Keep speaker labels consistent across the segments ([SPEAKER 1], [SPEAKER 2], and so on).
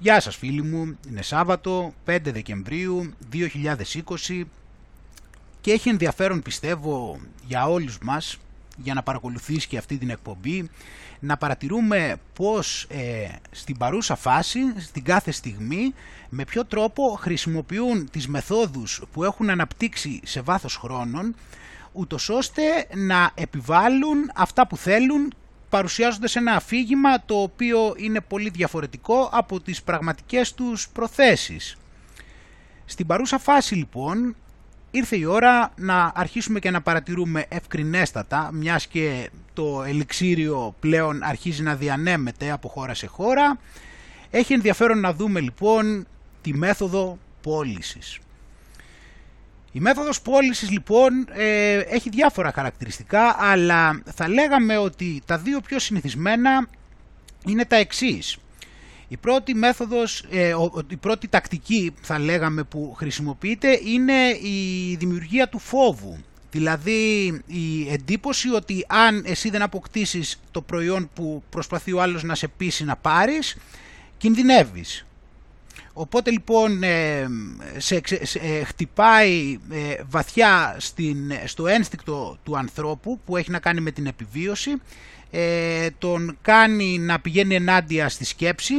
[SPEAKER 1] Γεια σας φίλοι μου, είναι Σάββατο 5 Δεκεμβρίου 2020 και έχει ενδιαφέρον πιστεύω για όλους μας για να παρακολουθήσει και αυτή την εκπομπή να παρατηρούμε πως ε, στην παρούσα φάση, στην κάθε στιγμή, με ποιο τρόπο χρησιμοποιούν τις μεθόδους που έχουν αναπτύξει σε βάθος χρόνων, ούτως ώστε να επιβάλλουν αυτά που θέλουν παρουσιάζοντας ένα αφήγημα το οποίο είναι πολύ διαφορετικό από τις πραγματικές τους προθέσεις. Στην παρούσα φάση λοιπόν ήρθε η ώρα να αρχίσουμε και να παρατηρούμε ευκρινέστατα, μιας και το ελιξίριο πλέον αρχίζει να διανέμεται από χώρα σε χώρα. Έχει ενδιαφέρον να δούμε λοιπόν τη μέθοδο πώλησης. Η μέθοδος πώλησης λοιπόν ε, έχει διάφορα χαρακτηριστικά, αλλά θα λέγαμε ότι τα δύο πιο συνηθισμένα είναι τα εξής. Η πρώτη μέθοδος, ε, η πρώτη τακτική θα λέγαμε που χρησιμοποιείται είναι η δημιουργία του φόβου. Δηλαδή η εντύπωση ότι αν εσύ δεν αποκτήσεις το προϊόν που προσπαθεί ο άλλος να σε πείσει να πάρεις, κινδυνεύεις. Οπότε λοιπόν ε, σε, ε, χτυπάει βαθιά στην, στο ένστικτο του ανθρώπου που έχει να κάνει με την επιβίωση ε, τον κάνει να πηγαίνει ενάντια στη σκέψη,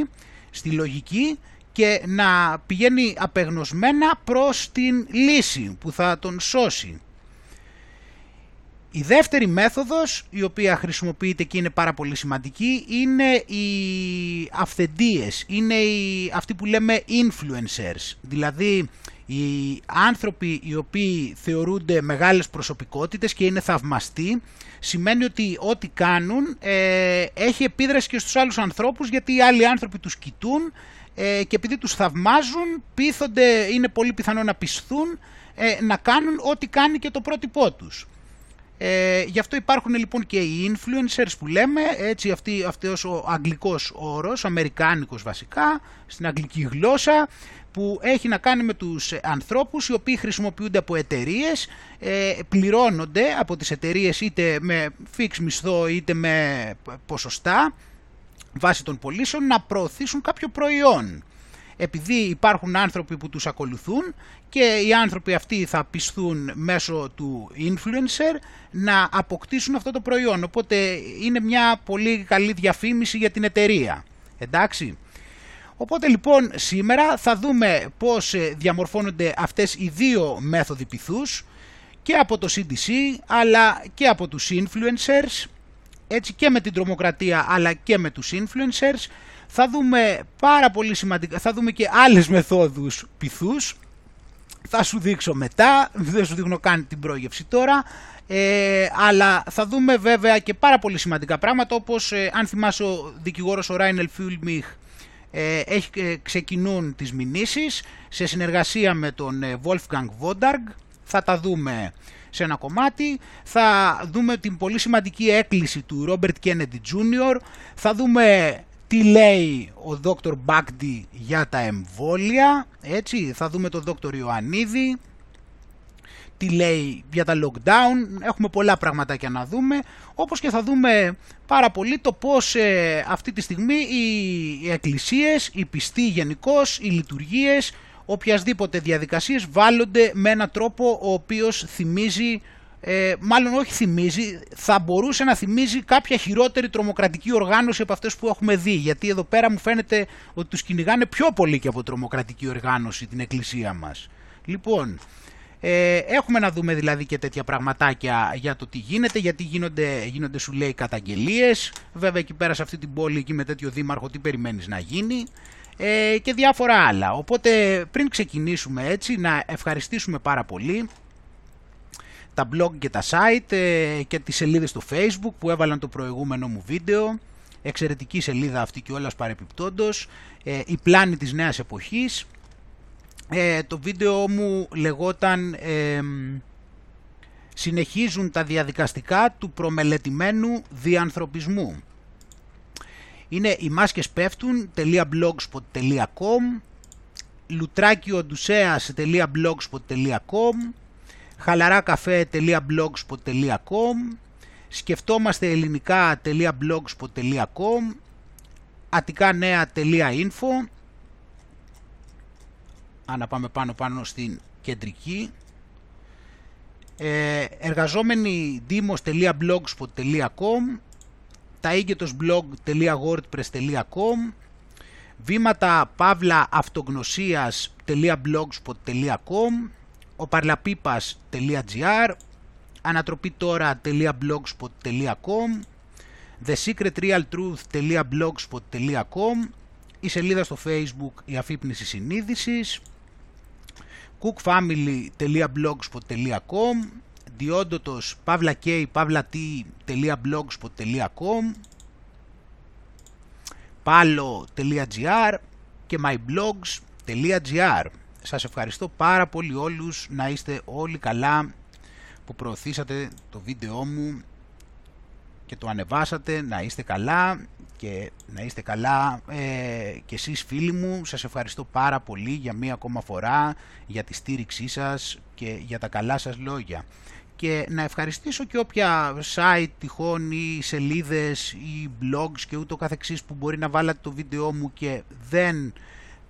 [SPEAKER 1] στη λογική και να πηγαίνει απεγνωσμένα προς την λύση που θα τον σώσει. Η δεύτερη μέθοδος, η οποία χρησιμοποιείται και είναι πάρα πολύ σημαντική, είναι οι αυθεντίες, είναι οι, αυτοί που λέμε influencers, δηλαδή οι άνθρωποι οι οποίοι θεωρούνται μεγάλες προσωπικότητες και είναι θαυμαστοί, σημαίνει ότι ό,τι κάνουν ε, έχει επίδραση και στους άλλους ανθρώπους γιατί οι άλλοι άνθρωποι τους κοιτούν ε, και επειδή τους θαυμάζουν, πείθονται, είναι πολύ πιθανό να πισθούν ε, να κάνουν ό,τι κάνει και το πρότυπό τους. Ε, γι' αυτό υπάρχουν λοιπόν και οι influencers που λέμε, έτσι αυτή, αυτός ο αγγλικός όρος, αμερικάνικος βασικά, στην αγγλική γλώσσα, που έχει να κάνει με τους ανθρώπους οι οποίοι χρησιμοποιούνται από εταιρείες, ε, πληρώνονται από τις εταιρείες είτε με φίξ μισθό είτε με ποσοστά βάσει των πωλήσεων να προωθήσουν κάποιο προϊόν. Επειδή υπάρχουν άνθρωποι που τους ακολουθούν και οι άνθρωποι αυτοί θα πιστούν μέσω του influencer να αποκτήσουν αυτό το προϊόν. Οπότε είναι μια πολύ καλή διαφήμιση για την εταιρεία. Εντάξει. Οπότε λοιπόν σήμερα θα δούμε πώς ε, διαμορφώνονται αυτές οι δύο μέθοδοι πυθούς και από το CDC αλλά και από τους influencers έτσι και με την τρομοκρατία αλλά και με τους influencers θα δούμε πάρα πολύ σημαντικά, θα δούμε και άλλες μεθόδους πυθούς θα σου δείξω μετά, δεν σου δείχνω καν την πρόγευση τώρα ε, αλλά θα δούμε βέβαια και πάρα πολύ σημαντικά πράγματα όπως ε, αν θυμάσαι ο δικηγόρος ο Ράινελ Φιουλμιχ ε, έχει, ε, ξεκινούν τις μηνύσεις σε συνεργασία με τον ε, Wolfgang Wodarg. Θα τα δούμε σε ένα κομμάτι. Θα δούμε την πολύ σημαντική έκκληση του Robert Kennedy Jr. Θα δούμε τι λέει ο Dr. Bagdi για τα εμβόλια. Έτσι, θα δούμε τον Dr. Ιωαννίδη τι λέει για τα lockdown, έχουμε πολλά πραγματάκια να δούμε, όπως και θα δούμε πάρα πολύ το πώς ε, αυτή τη στιγμή οι εκκλησίες, οι πιστοί γενικώς, οι λειτουργίες, οποιασδήποτε διαδικασίες βάλλονται με έναν τρόπο ο οποίος θυμίζει, ε, μάλλον όχι θυμίζει, θα μπορούσε να θυμίζει κάποια χειρότερη τρομοκρατική οργάνωση από αυτές που έχουμε δει, γιατί εδώ πέρα μου φαίνεται ότι τους κυνηγάνε πιο πολύ και από τρομοκρατική οργάνωση την εκκλησία μας. Λοιπόν, ε, έχουμε να δούμε δηλαδή και τέτοια πραγματάκια για το τι γίνεται, γιατί γίνονται, γίνονται σου λέει καταγγελίες, βέβαια εκεί πέρα σε αυτή την πόλη εκεί με τέτοιο δήμαρχο τι περιμένεις να γίνει ε, και διάφορα άλλα. Οπότε πριν ξεκινήσουμε έτσι να ευχαριστήσουμε πάρα πολύ τα blog και τα site ε, και τις σελίδες στο facebook που έβαλαν το προηγούμενο μου βίντεο. Εξαιρετική σελίδα αυτή και όλας παρεπιπτόντος ε, η πλάνη της νέας εποχής. Ε, το βίντεο μου λεγόταν «Συνεχίζουν τα διαδικαστικά του προμελετημένου διανθρωπισμού». Είναι οι μάσκες πέφτουν.blogspot.com λουτράκιοντουσέας.blogspot.com χαλαράκαφέ.blogspot.com σκεφτόμαστε ελληνικά.blogspot.com ατικανέα.info αν πάμε πάνω πάνω στην κεντρική. Ε, εργαζόμενοι demos.blogspot.com taiggetosblog.wordpress.com βήματα παύλα αυτογνωσίας.blogspot.com ο παρλαπίπας.gr ανατροπή τώρα.blogspot.com thesecretrealtruth.blogspot.com η σελίδα στο facebook η αφύπνιση συνείδησης cookfamily.blogspot.com διόντοτος pavlak.blogspot.com palo.gr και myblogs.gr Σας ευχαριστώ πάρα πολύ όλους να είστε όλοι καλά που προωθήσατε το βίντεό μου και το ανεβάσατε, να είστε καλά και να είστε καλά ε, και εσείς φίλοι μου. Σας ευχαριστώ πάρα πολύ για μία ακόμα φορά για τη στήριξή σας και για τα καλά σας λόγια. Και να ευχαριστήσω και όποια site τυχόν ή σελίδες ή blogs και ούτω καθεξής που μπορεί να βάλατε το βίντεό μου και δεν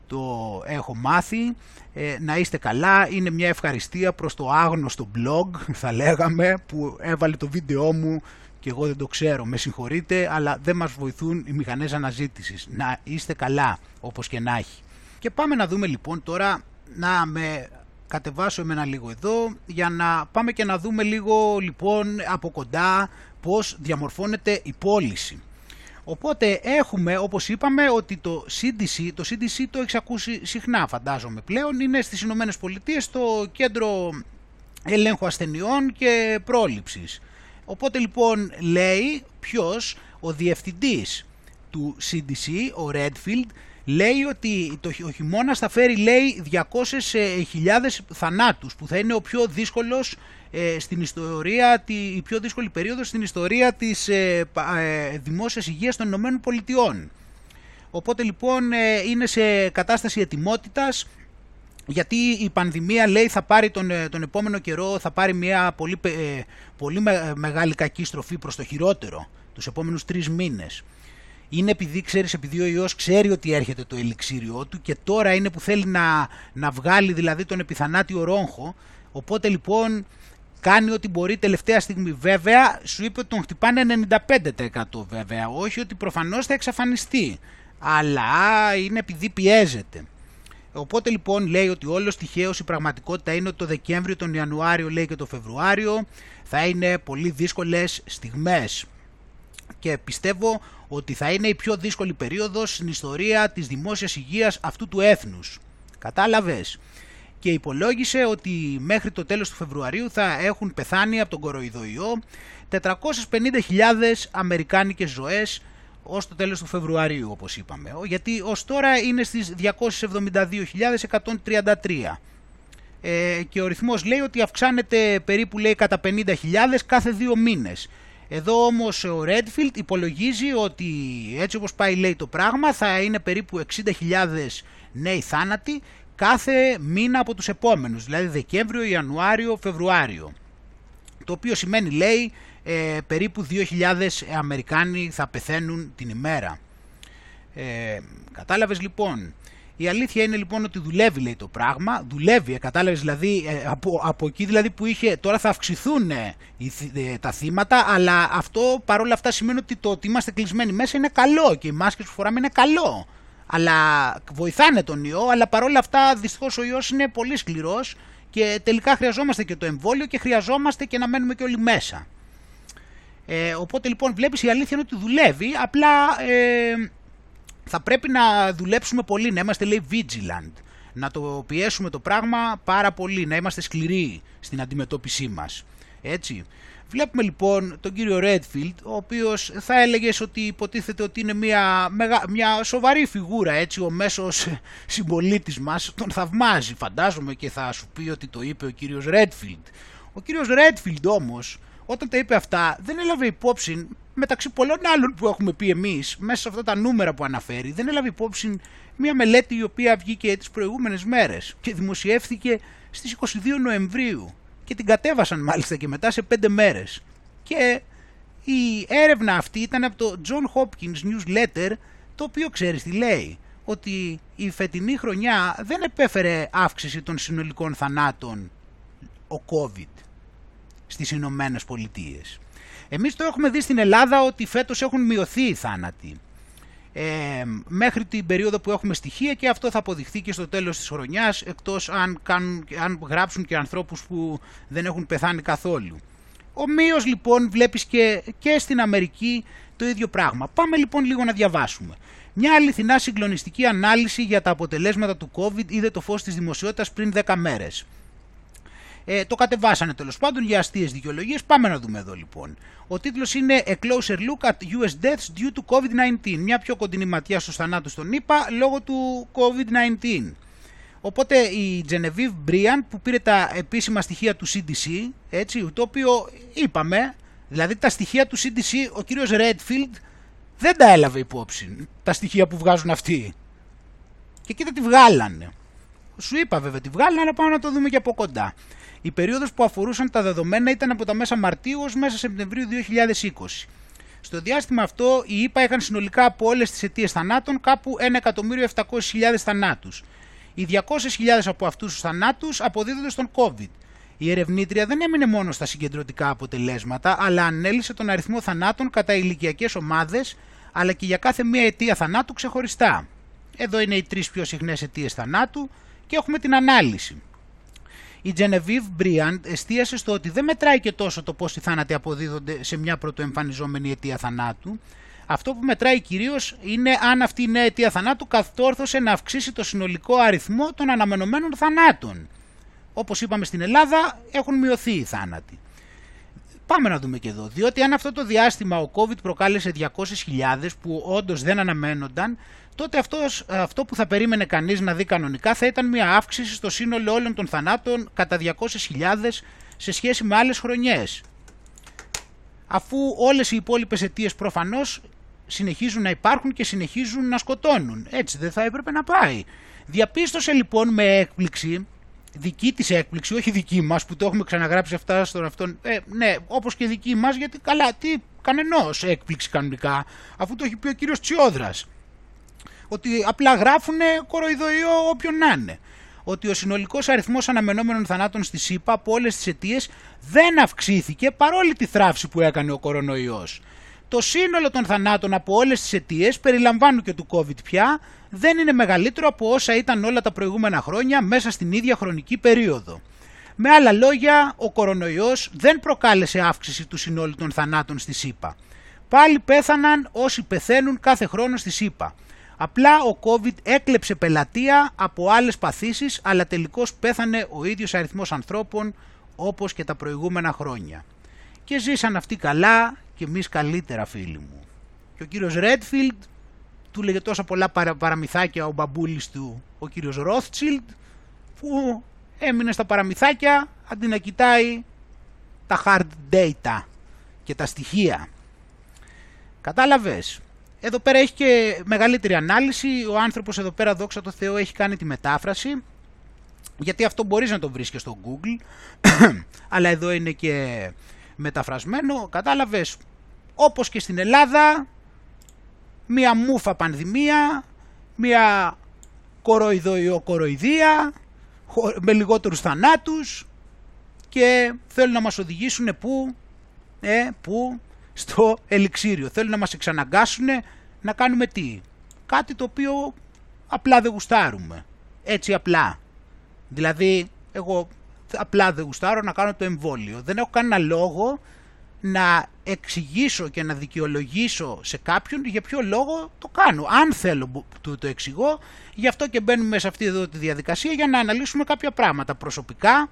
[SPEAKER 1] το έχω μάθει. Ε, να είστε καλά, είναι μια ευχαριστία προς το άγνωστο blog θα λέγαμε που έβαλε το βίντεό μου και εγώ δεν το ξέρω, με συγχωρείτε, αλλά δεν μας βοηθούν οι μηχανές αναζήτησης. Να είστε καλά, όπως και να έχει. Και πάμε να δούμε λοιπόν τώρα, να με κατεβάσω εμένα λίγο εδώ, για να πάμε και να δούμε λίγο λοιπόν από κοντά πώς διαμορφώνεται η πώληση. Οπότε έχουμε, όπως είπαμε, ότι το CDC, το CDC το έχεις ακούσει συχνά φαντάζομαι πλέον, είναι στις Ηνωμένες Πολιτείες το κέντρο ελέγχου ασθενειών και πρόληψης. Οπότε λοιπόν λέει ποιος, ο διευθυντής του CDC, ο Redfield, λέει ότι το, ο χειμώνας θα φέρει λέει 200.000 θανάτους που θα είναι ο πιο δύσκολος ε, στην ιστορία, τη, η πιο δύσκολη περίοδος στην ιστορία της ε, ε, δημόσιας υγείας των Ηνωμένων Πολιτειών. Οπότε λοιπόν ε, είναι σε κατάσταση ετοιμότητας γιατί η πανδημία λέει θα πάρει τον, ε, τον επόμενο καιρό, θα πάρει μια πολύ, ε, πολύ μεγάλη κακή στροφή προς το χειρότερο τους επόμενους τρεις μήνες. Είναι επειδή ξέρεις, επειδή ο ιός ξέρει ότι έρχεται το ελιξίριό του και τώρα είναι που θέλει να, να βγάλει δηλαδή τον επιθανάτιο ρόγχο, οπότε λοιπόν κάνει ό,τι μπορεί τελευταία στιγμή. Βέβαια, σου είπε ότι τον χτυπάνε 95% βέβαια, όχι ότι προφανώς θα εξαφανιστεί, αλλά είναι επειδή πιέζεται. Οπότε λοιπόν λέει ότι όλος τυχαίως η πραγματικότητα είναι ότι το Δεκέμβριο, τον Ιανουάριο λέει και το Φεβρουάριο θα είναι πολύ δύσκολες στιγμές και πιστεύω ότι θα είναι η πιο δύσκολη περίοδος στην ιστορία της δημόσιας υγείας αυτού του έθνους. Κατάλαβες; Και υπολόγισε ότι μέχρι το τέλος του Φεβρουαρίου θα έχουν πεθάνει από τον κοροϊδοϊό 450.000 αμερικάνικες ζωές ως το τέλος του Φεβρουαρίου όπως είπαμε, γιατί ως τώρα είναι στις 272.133 ε, και ο ρυθμός λέει ότι αυξάνεται περίπου λέει κατά 50.000 κάθε δύο μήνες. Εδώ όμως ο Redfield υπολογίζει ότι έτσι όπως πάει λέει το πράγμα θα είναι περίπου 60.000 νέοι θάνατοι κάθε μήνα από τους επόμενους, δηλαδή Δεκέμβριο, Ιανουάριο, Φεβρουάριο. Το οποίο σημαίνει λέει ε, περίπου 2.000 Αμερικάνοι θα πεθαίνουν την ημέρα. Ε, κατάλαβες λοιπόν. Η αλήθεια είναι λοιπόν ότι δουλεύει λέει το πράγμα, δουλεύει, ε, κατάλαβες δηλαδή ε, από, από εκεί δηλαδή που είχε, τώρα θα αυξηθούν ε, τα θύματα, αλλά αυτό παρόλα αυτά σημαίνει ότι το ότι είμαστε κλεισμένοι μέσα είναι καλό και οι μάσκες που φοράμε είναι καλό. Αλλά βοηθάνε τον ιό, αλλά παρόλα αυτά δυστυχώς ο ιός είναι πολύ σκληρός και τελικά χρειαζόμαστε και το εμβόλιο και χρειαζόμαστε και να μένουμε και όλοι μέσα. Ε, οπότε λοιπόν βλέπεις η αλήθεια είναι ότι δουλεύει, απλά ε, θα πρέπει να δουλέψουμε πολύ, να είμαστε λέει vigilant, να το πιέσουμε το πράγμα πάρα πολύ, να είμαστε σκληροί στην αντιμετώπιση μας. Έτσι. Βλέπουμε λοιπόν τον κύριο Redfield, ο οποίος θα έλεγες ότι υποτίθεται ότι είναι μια, μια σοβαρή φιγούρα, έτσι, ο μέσος συμπολίτης μας τον θαυμάζει, φαντάζομαι και θα σου πει ότι το είπε ο κύριος Redfield. Ο κύριος Redfield όμως όταν τα είπε αυτά, δεν έλαβε υπόψη μεταξύ πολλών άλλων που έχουμε πει εμείς, μέσα σε αυτά τα νούμερα που αναφέρει, δεν έλαβε υπόψη μια μελέτη η οποία βγήκε τις προηγούμενες μέρες και δημοσιεύθηκε στις 22 Νοεμβρίου και την κατέβασαν μάλιστα και μετά σε 5 μέρες. Και η έρευνα αυτή ήταν από το John Hopkins Newsletter, το οποίο ξέρεις τι λέει. Ο ότι η φετινή χρονιά δεν επέφερε αύξηση των συνολικών θανάτων ο COVID στις Ηνωμένες Πολιτείες. Εμείς το έχουμε δει στην Ελλάδα ότι φέτος έχουν μειωθεί οι θάνατοι. Ε, μέχρι την περίοδο που έχουμε στοιχεία και αυτό θα αποδειχθεί και στο τέλος της χρονιάς εκτός αν, κάνουν, αν γράψουν και ανθρώπους που δεν έχουν πεθάνει καθόλου. Ομοίως λοιπόν βλέπεις και, και στην Αμερική το ίδιο πράγμα. Πάμε λοιπόν λίγο να διαβάσουμε. Μια αληθινά συγκλονιστική ανάλυση για τα αποτελέσματα του COVID είδε το φως της δημοσιότητας πριν 10 μέρες. Ε, το κατεβάσανε τέλος πάντων για αστείες δικαιολογίες. Πάμε να δούμε εδώ λοιπόν. Ο τίτλος είναι A Closer Look at US Deaths Due to COVID-19. Μια πιο κοντινή ματιά στους θανάτους των ΗΠΑ λόγω του COVID-19. Οπότε η Genevieve Brian που πήρε τα επίσημα στοιχεία του CDC, έτσι, το οποίο είπαμε, δηλαδή τα στοιχεία του CDC, ο κύριος Redfield δεν τα έλαβε υπόψη, τα στοιχεία που βγάζουν αυτοί. Και κοίτα τι βγάλανε. Σου είπα βέβαια τι βγάλανε, αλλά πάμε να το δούμε και από κοντά. Οι περίοδος που αφορούσαν τα δεδομένα ήταν από τα μέσα Μαρτίου ως μέσα Σεπτεμβρίου 2020. Στο διάστημα αυτό, οι ΙΠΑ είχαν συνολικά από όλες τις αιτίες θανάτων κάπου 1.700.000 θανάτους. Οι 200.000 από αυτούς τους θανάτους αποδίδονται στον COVID. Η ερευνήτρια δεν έμεινε μόνο στα συγκεντρωτικά αποτελέσματα, αλλά ανέλησε τον αριθμό θανάτων κατά ηλικιακές ομάδες, αλλά και για κάθε μία αιτία θανάτου ξεχωριστά. Εδώ είναι οι τρεις πιο συχνές αιτίες θανάτου και έχουμε την ανάλυση. Η Genevieve Briand εστίασε στο ότι δεν μετράει και τόσο το πώς οι θάνατοι αποδίδονται σε μια πρωτοεμφανιζόμενη αιτία θανάτου. Αυτό που μετράει κυρίως είναι αν αυτή η νέα αιτία θανάτου καθόρθωσε να αυξήσει το συνολικό αριθμό των αναμενωμένων θανάτων. Όπως είπαμε στην Ελλάδα, έχουν μειωθεί οι θάνατοι. Πάμε να δούμε και εδώ. Διότι αν αυτό το διάστημα ο COVID προκάλεσε 200.000 που όντως δεν αναμένονταν, τότε αυτός, αυτό που θα περίμενε κανείς να δει κανονικά θα ήταν μια αύξηση στο σύνολο όλων των θανάτων κατά 200.000 σε σχέση με άλλες χρονιές. Αφού όλες οι υπόλοιπες αιτίες προφανώς συνεχίζουν να υπάρχουν και συνεχίζουν να σκοτώνουν. Έτσι δεν θα έπρεπε να πάει. Διαπίστωσε λοιπόν με έκπληξη, δική της έκπληξη, όχι δική μας που το έχουμε ξαναγράψει αυτά στον αυτόν, ε, ναι όπως και δική μας γιατί καλά τι κανενός έκπληξη κανονικά αφού το έχει πει ο κύριος Τσιόδρας ότι απλά γράφουν κοροϊδοϊό όποιον να είναι. Ότι ο συνολικός αριθμός αναμενόμενων θανάτων στη ΣΥΠΑ από όλες τις αιτίες δεν αυξήθηκε παρόλη τη θράψη που έκανε ο κορονοϊός. Το σύνολο των θανάτων από όλες τις αιτίες, περιλαμβάνουν και του COVID πια, δεν είναι μεγαλύτερο από όσα ήταν όλα τα προηγούμενα χρόνια μέσα στην ίδια χρονική περίοδο. Με άλλα λόγια, ο κορονοϊός δεν προκάλεσε αύξηση του συνόλου των θανάτων στη ΣΥΠΑ. Πάλι πέθαναν όσοι πεθαίνουν κάθε χρόνο στη ΣΥΠΑ. Απλά ο COVID έκλεψε πελατεία από άλλες παθήσεις, αλλά τελικώς πέθανε ο ίδιος αριθμός ανθρώπων όπως και τα προηγούμενα χρόνια. Και ζήσαν αυτοί καλά και εμείς καλύτερα φίλοι μου. Και ο κύριος Ρέντφιλντ του λέγε τόσα πολλά παραμυθάκια ο μπαμπούλης του, ο κύριος Ρόθτσιλντ, που έμεινε στα παραμυθάκια αντί να κοιτάει τα hard data και τα στοιχεία. Κατάλαβες; Εδώ πέρα έχει και μεγαλύτερη ανάλυση. Ο άνθρωπος εδώ πέρα, δόξα τω Θεώ, έχει κάνει τη μετάφραση. Γιατί αυτό μπορείς να το βρεις και στο Google. Αλλά εδώ είναι και μεταφρασμένο. Κατάλαβες, όπως και στην Ελλάδα, μία μούφα πανδημία, μία κοροϊδοϊοκοροϊδία, με λιγότερους θανάτους και θέλουν να μας οδηγήσουν πού, ε, πού, στο ελιξίριο. Θέλουν να μας εξαναγκάσουν να κάνουμε τι; Κάτι το οποίο απλά δεν γουστάρουμε. Έτσι απλά. Δηλαδή, εγώ απλά δεν γουστάρω να κάνω το εμβόλιο. Δεν έχω κανένα λόγο να εξηγήσω και να δικαιολογήσω σε κάποιον για ποιο λόγο το κάνω. Αν θέλω το, το εξηγώ, γι' αυτό και μπαίνουμε σε αυτή εδώ τη διαδικασία για να αναλύσουμε κάποια πράγματα. Προσωπικά,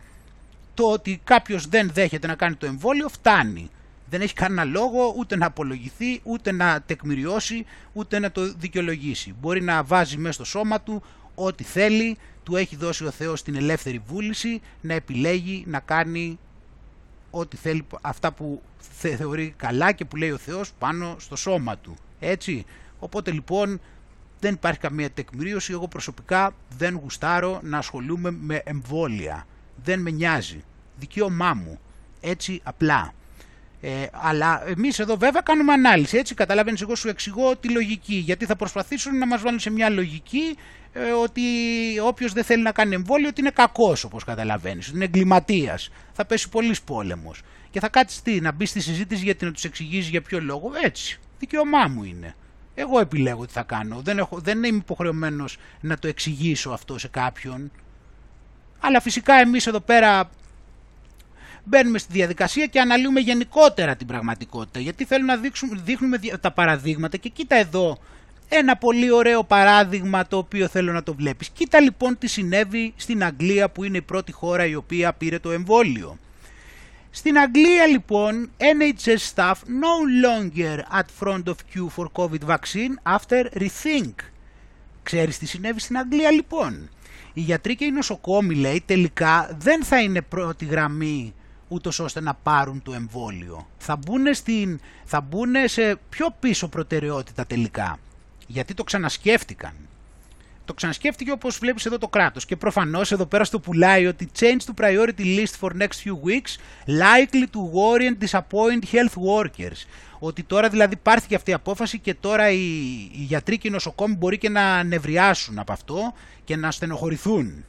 [SPEAKER 1] το ότι κάποιος δεν δέχεται να κάνει το εμβόλιο φτάνει δεν έχει κανένα λόγο ούτε να απολογηθεί, ούτε να τεκμηριώσει, ούτε να το δικαιολογήσει. Μπορεί να βάζει μέσα στο σώμα του ό,τι θέλει, του έχει δώσει ο Θεός την ελεύθερη βούληση να επιλέγει να κάνει ό,τι θέλει, αυτά που θεωρεί καλά και που λέει ο Θεός πάνω στο σώμα του. Έτσι, οπότε λοιπόν δεν υπάρχει καμία τεκμηρίωση, εγώ προσωπικά δεν γουστάρω να ασχολούμαι με εμβόλια. Δεν με νοιάζει. Δικαίωμά μου. Έτσι απλά. Ε, αλλά εμείς εδώ βέβαια κάνουμε ανάλυση. Έτσι, καταλαβαίνεις, εγώ σου εξηγώ τη λογική. Γιατί θα προσπαθήσουν να μας βάλουν σε μια λογική ε, ότι όποιος δεν θέλει να κάνει εμβόλιο ότι είναι κακός, όπως καταλαβαίνεις, ότι είναι εγκληματίας. Θα πέσει πολύς πόλεμος. Και θα κάτσεις τι, να μπει στη συζήτηση γιατί να τους εξηγήσεις για ποιο λόγο. Έτσι. Δικαίωμά μου είναι. Εγώ επιλέγω τι θα κάνω. Δεν, έχω, δεν είμαι υποχρεωμένος να το εξηγήσω αυτό σε κάποιον. Αλλά φυσικά εμείς εδώ πέρα μπαίνουμε στη διαδικασία και αναλύουμε γενικότερα την πραγματικότητα. Γιατί θέλουμε να δείξουμε, δείχνουμε τα παραδείγματα και κοίτα εδώ ένα πολύ ωραίο παράδειγμα το οποίο θέλω να το βλέπεις. Κοίτα λοιπόν τι συνέβη στην Αγγλία που είναι η πρώτη χώρα η οποία πήρε το εμβόλιο. Στην Αγγλία λοιπόν, NHS staff no longer at front of queue for COVID vaccine after rethink. Ξέρεις τι συνέβη στην Αγγλία λοιπόν; Οι γιατροί και οι νοσοκόμοι λέει τελικά δεν θα είναι πρώτη γραμμή ούτως ώστε να πάρουν το εμβόλιο. Θα μπουν, στην, θα μπουν σε πιο πίσω προτεραιότητα τελικά. Γιατί το ξανασκέφτηκαν. Το ξανασκέφτηκε όπως βλέπεις εδώ το κράτος και προφανώς εδώ πέρα στο πουλάει ότι change to priority list for next few weeks likely to worry and disappoint health workers. Ότι τώρα δηλαδή πάρθηκε αυτή η απόφαση και τώρα οι, οι γιατροί και οι νοσοκόμοι μπορεί και να νευριάσουν από αυτό και να στενοχωρηθούν.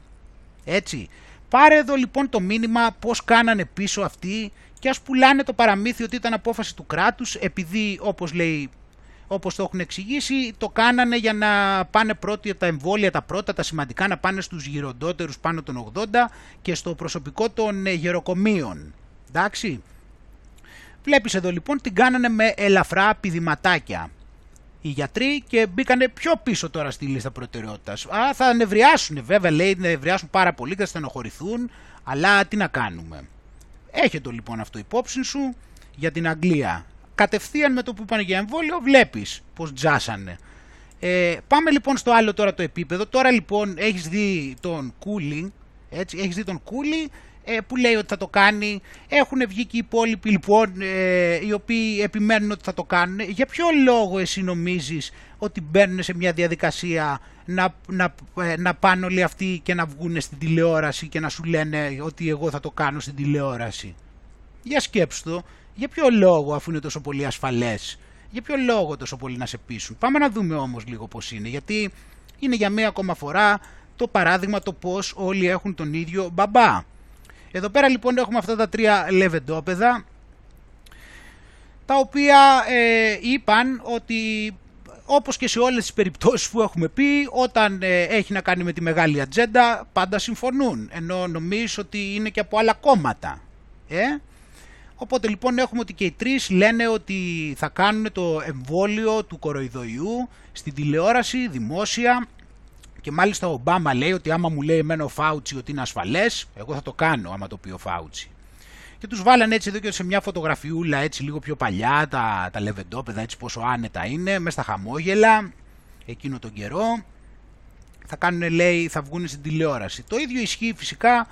[SPEAKER 1] Έτσι. Πάρε εδώ λοιπόν το μήνυμα πώς κάνανε πίσω αυτοί και ας πουλάνε το παραμύθι ότι ήταν απόφαση του κράτους επειδή όπως λέει όπως το έχουν εξηγήσει, το κάνανε για να πάνε πρώτοι τα εμβόλια, τα πρώτα, τα σημαντικά, να πάνε στους γυροντότερους πάνω των 80 και στο προσωπικό των ε, γεροκομείων. Εντάξει. Βλέπεις εδώ λοιπόν την κάνανε με ελαφρά πηδηματάκια οι γιατροί και μπήκανε πιο πίσω τώρα στη λίστα προτεραιότητας. Α, θα νευριάσουν βέβαια, λέει, νευριάσουν πάρα πολύ και θα στενοχωρηθούν, αλλά τι να κάνουμε. Έχετε λοιπόν αυτό υπόψη σου για την Αγγλία κατευθείαν με το που είπαν για εμβόλιο βλέπεις πως τζάσανε. Ε, πάμε λοιπόν στο άλλο τώρα το επίπεδο. Τώρα λοιπόν έχεις δει τον Κούλι, έτσι, έχεις δει τον Κούλι ε, που λέει ότι θα το κάνει. Έχουν βγει και οι υπόλοιποι λοιπόν ε, οι οποίοι επιμένουν ότι θα το κάνουν. Για ποιο λόγο εσύ νομίζεις ότι μπαίνουν σε μια διαδικασία να, να, ε, να πάνε όλοι αυτοί και να βγουν στην τηλεόραση και να σου λένε ότι εγώ θα το κάνω στην τηλεόραση; Για σκέψου το. Για ποιο λόγο αφού είναι τόσο πολύ ασφαλές, για ποιο λόγο τόσο πολύ να σε πείσουν; Πάμε να δούμε όμως λίγο πώς είναι, γιατί είναι για μία ακόμα φορά το παράδειγμα το πώς όλοι έχουν τον ίδιο μπαμπά. Εδώ πέρα λοιπόν έχουμε αυτά τα τρία λεβεντόπεδα, τα οποία ε, είπαν ότι όπως και σε όλες τις περιπτώσεις που έχουμε πει, όταν ε, έχει να κάνει με τη μεγάλη ατζέντα, πάντα συμφωνούν. Ενώ νομίζω ότι είναι και από άλλα κόμματα. Ε; Οπότε λοιπόν έχουμε ότι και οι τρεις λένε ότι θα κάνουν το εμβόλιο του κοροϊδοϊού στην τηλεόραση, δημόσια και μάλιστα ο Ομπάμα λέει ότι άμα μου λέει εμένα ο Φάουτσι ότι είναι ασφαλές, εγώ θα το κάνω άμα το πει ο Φάουτσι. Και τους βάλανε έτσι εδώ και σε μια φωτογραφιούλα έτσι λίγο πιο παλιά, τα, τα λεβεντόπεδα έτσι πόσο άνετα είναι, μέσα στα χαμόγελα, εκείνο τον καιρό. Θα κάνουν λέει, θα βγουν στην τηλεόραση. Το ίδιο ισχύει φυσικά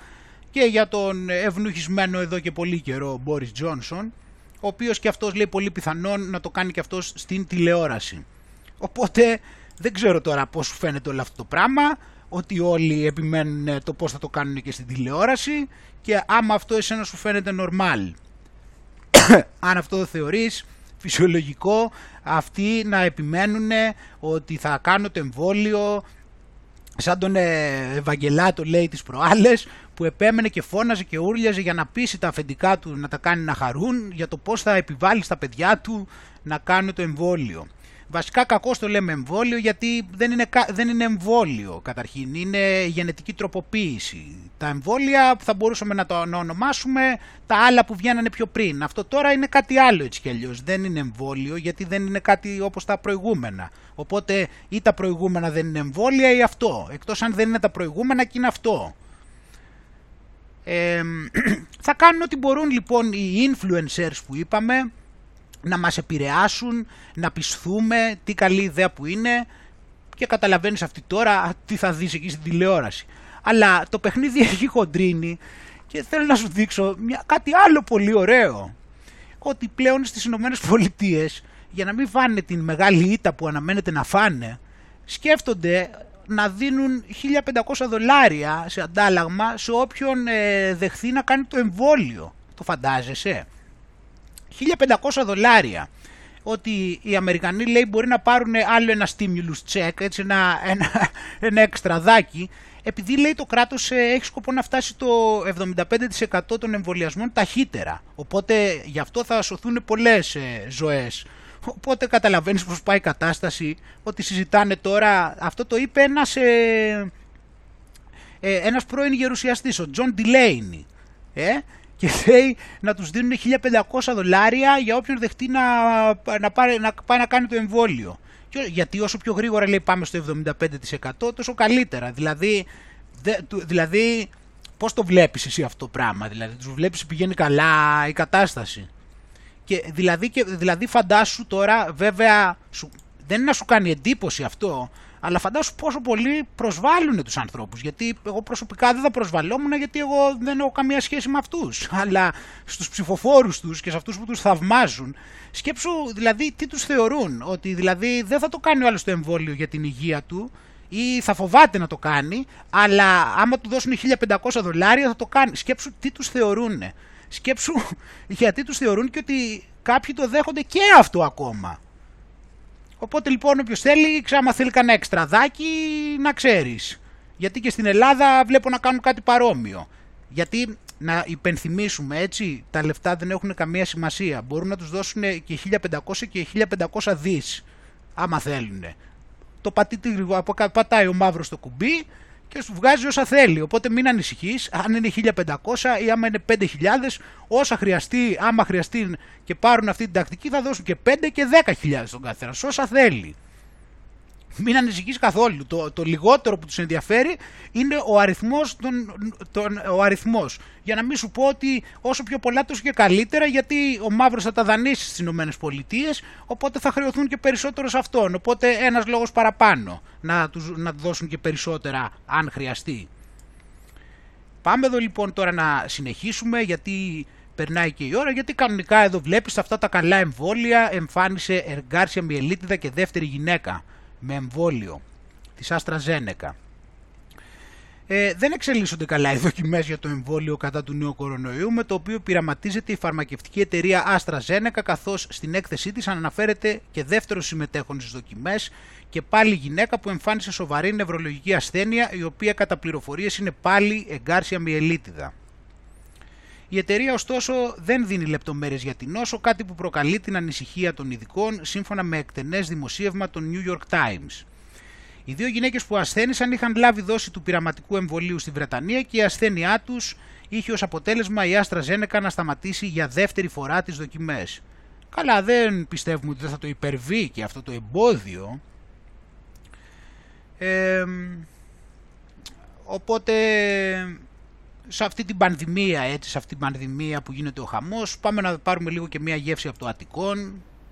[SPEAKER 1] και για τον ευνούχισμένο εδώ και πολύ καιρό Μπόρις Τζόνσον, ο οποίος και αυτός λέει πολύ πιθανόν να το κάνει και αυτός στην τηλεόραση. Οπότε δεν ξέρω τώρα πώς σου φαίνεται όλο αυτό το πράγμα, ότι όλοι επιμένουν το πώς θα το κάνουν και στην τηλεόραση και άμα αυτό εσένα σου φαίνεται normal. Αν αυτό το θεωρείς φυσιολογικό, αυτοί να επιμένουν ότι θα κάνω το εμβόλιο σαν τον Ευαγγελάτο λέει τις προάλλες που επέμενε και φώναζε και ούρλιαζε για να πείσει τα αφεντικά του να τα κάνει να χαρούν για το πώς θα επιβάλλεις στα παιδιά του να κάνουν το εμβόλιο. Βασικά κακό το λέμε εμβόλιο γιατί δεν είναι, δεν είναι εμβόλιο καταρχήν, είναι γενετική τροποποίηση. Τα εμβόλια που θα μπορούσαμε να το να ονομάσουμε τα άλλα που βγαίνανε πιο πριν. Αυτό τώρα είναι κάτι άλλο έτσι κι αλλιώς. Δεν είναι εμβόλιο γιατί δεν είναι κάτι όπως τα προηγούμενα. Οπότε ή τα προηγούμενα δεν είναι εμβόλια ή αυτό. Εκτός αν δεν είναι τα προηγούμενα και είναι αυτό. Ε, θα κάνουν ό,τι μπορούν λοιπόν οι influencers που είπαμε να μας επηρεάσουν, να πισθούμε, τι καλή ιδέα που είναι και καταλαβαίνεις αυτή τώρα τι θα δεις εκεί στην τηλεόραση. Αλλά το παιχνίδι έχει χοντρίνει και θέλω να σου δείξω μια, κάτι άλλο πολύ ωραίο. Ότι πλέον στις Ηνωμένες Πολιτείες για να μην φάνε την μεγάλη ήττα που αναμένεται να φάνε σκέφτονται να δίνουν 1500 δολάρια σε αντάλλαγμα σε όποιον ε, δεχθεί να κάνει το εμβόλιο. Το φαντάζεσαι; 1500 δολάρια. Ότι οι Αμερικανοί λέει μπορεί να πάρουν άλλο ένα stimulus check, έτσι ένα, ένα, ένα εξτραδάκι, επειδή λέει το κράτος ε, έχει σκοπό να φτάσει το 75% των εμβολιασμών ταχύτερα. Οπότε γι' αυτό θα σωθούν πολλές ε, ζωές. Οπότε καταλαβαίνεις πώς πάει η κατάσταση, ότι συζητάνε τώρα, αυτό το είπε ένας, ε, ε, ένας πρώην γερουσιαστής, ο Τζον Ντιλέινι. Ε, και λέει να τους δίνουν 1500 δολάρια για όποιον δεχτεί να, να, πάρει, να πάει να κάνει το εμβόλιο. Γιατί όσο πιο γρήγορα λέει πάμε στο 75% τόσο καλύτερα. Δηλαδή, δε, δηλαδή πώς το βλέπεις εσύ αυτό το πράγμα. Δηλαδή; Τους βλέπεις πηγαίνει καλά η κατάσταση. Και δηλαδή, και, δηλαδή φαντάσου τώρα βέβαια σου, δεν είναι να σου κάνει εντύπωση αυτό αλλά φαντάσου πόσο πολύ προσβάλλουν τους ανθρώπους. Γιατί εγώ προσωπικά δεν θα προσβαλόμουν γιατί εγώ δεν έχω καμία σχέση με αυτούς. Αλλά στους ψηφοφόρους τους και σε αυτούς που τους θαυμάζουν, σκέψου δηλαδή τι τους θεωρούν. Ότι δηλαδή δεν θα το κάνει ο άλλος το εμβόλιο για την υγεία του ή θα φοβάται να το κάνει, αλλά άμα του δώσουν 1500 δολάρια θα το κάνει. Σκέψου τι τους θεωρούν. Σκέψου γιατί τους θεωρούν και ότι κάποιοι το δέχονται και αυτό ακόμα. Οπότε λοιπόν όποιος θέλει, ξάμα θέλει κανένα εξτραδάκι να ξέρεις. Γιατί και στην Ελλάδα βλέπω να κάνουν κάτι παρόμοιο. Γιατί να υπενθυμίσουμε έτσι, τα λεφτά δεν έχουν καμία σημασία. Μπορούν να τους δώσουν και 1500 και 1500 δις, άμα θέλουν. Το πατήτη, πατάει ο μαύρος το κουμπί και σου βγάζει όσα θέλει. Οπότε μην ανησυχείς, αν είναι 1500 ή άμα είναι 5000, όσα χρειαστεί, άμα χρειαστεί και πάρουν αυτή την τακτική, θα δώσουν και 5 και 10.000 στον καθένα. Όσα θέλει. Μην ανησυχείς καθόλου. Το, το λιγότερο που τους ενδιαφέρει είναι ο αριθμός, τον, τον, ο αριθμός. Για να μην σου πω ότι όσο πιο πολλά τόσο και καλύτερα γιατί ο μαύρος θα τα δανείσει στις Ηνωμένες Πολιτείες οπότε θα χρεωθούν και περισσότερο σε αυτόν. Οπότε ένας λόγος παραπάνω να τους να δώσουν και περισσότερα αν χρειαστεί. Πάμε εδώ λοιπόν τώρα να συνεχίσουμε γιατί περνάει και η ώρα γιατί κανονικά εδώ βλέπεις αυτά τα καλά εμβόλια εμφάνισε εργάρσια μιελίτιδα και δεύτερη γυναίκα με εμβόλιο της AstraZeneca. Ε, δεν εξελίσσονται καλά οι δοκιμές για το εμβόλιο κατά του νέου κορονοϊού με το οποίο πειραματίζεται η φαρμακευτική εταιρεία AstraZeneca καθώς στην έκθεσή της αναφέρεται και δεύτερο συμμετέχον στις δοκιμές και πάλι γυναίκα που εμφάνισε σοβαρή νευρολογική ασθένεια η οποία κατά πληροφορίες είναι πάλι εγκάρσια μιελίτιδα. Η εταιρεία ωστόσο δεν δίνει λεπτομέρειες για την νόσο, κάτι που προκαλεί την ανησυχία των ειδικών σύμφωνα με εκτενές δημοσίευμα των New York Times. Οι δύο γυναίκες που ασθένησαν είχαν λάβει δόση του πειραματικού εμβολίου στη Βρετανία και η ασθένειά τους είχε ως αποτέλεσμα η Άστρα Ζένεκα να σταματήσει για δεύτερη φορά τις δοκιμές. Καλά δεν πιστεύουμε ότι δεν θα το υπερβεί και αυτό το εμπόδιο. Ε, οπότε σε αυτή την πανδημία, έτσι, σε αυτή την πανδημία που γίνεται ο χαμός, πάμε να πάρουμε λίγο και μια γεύση από το Αττικόν.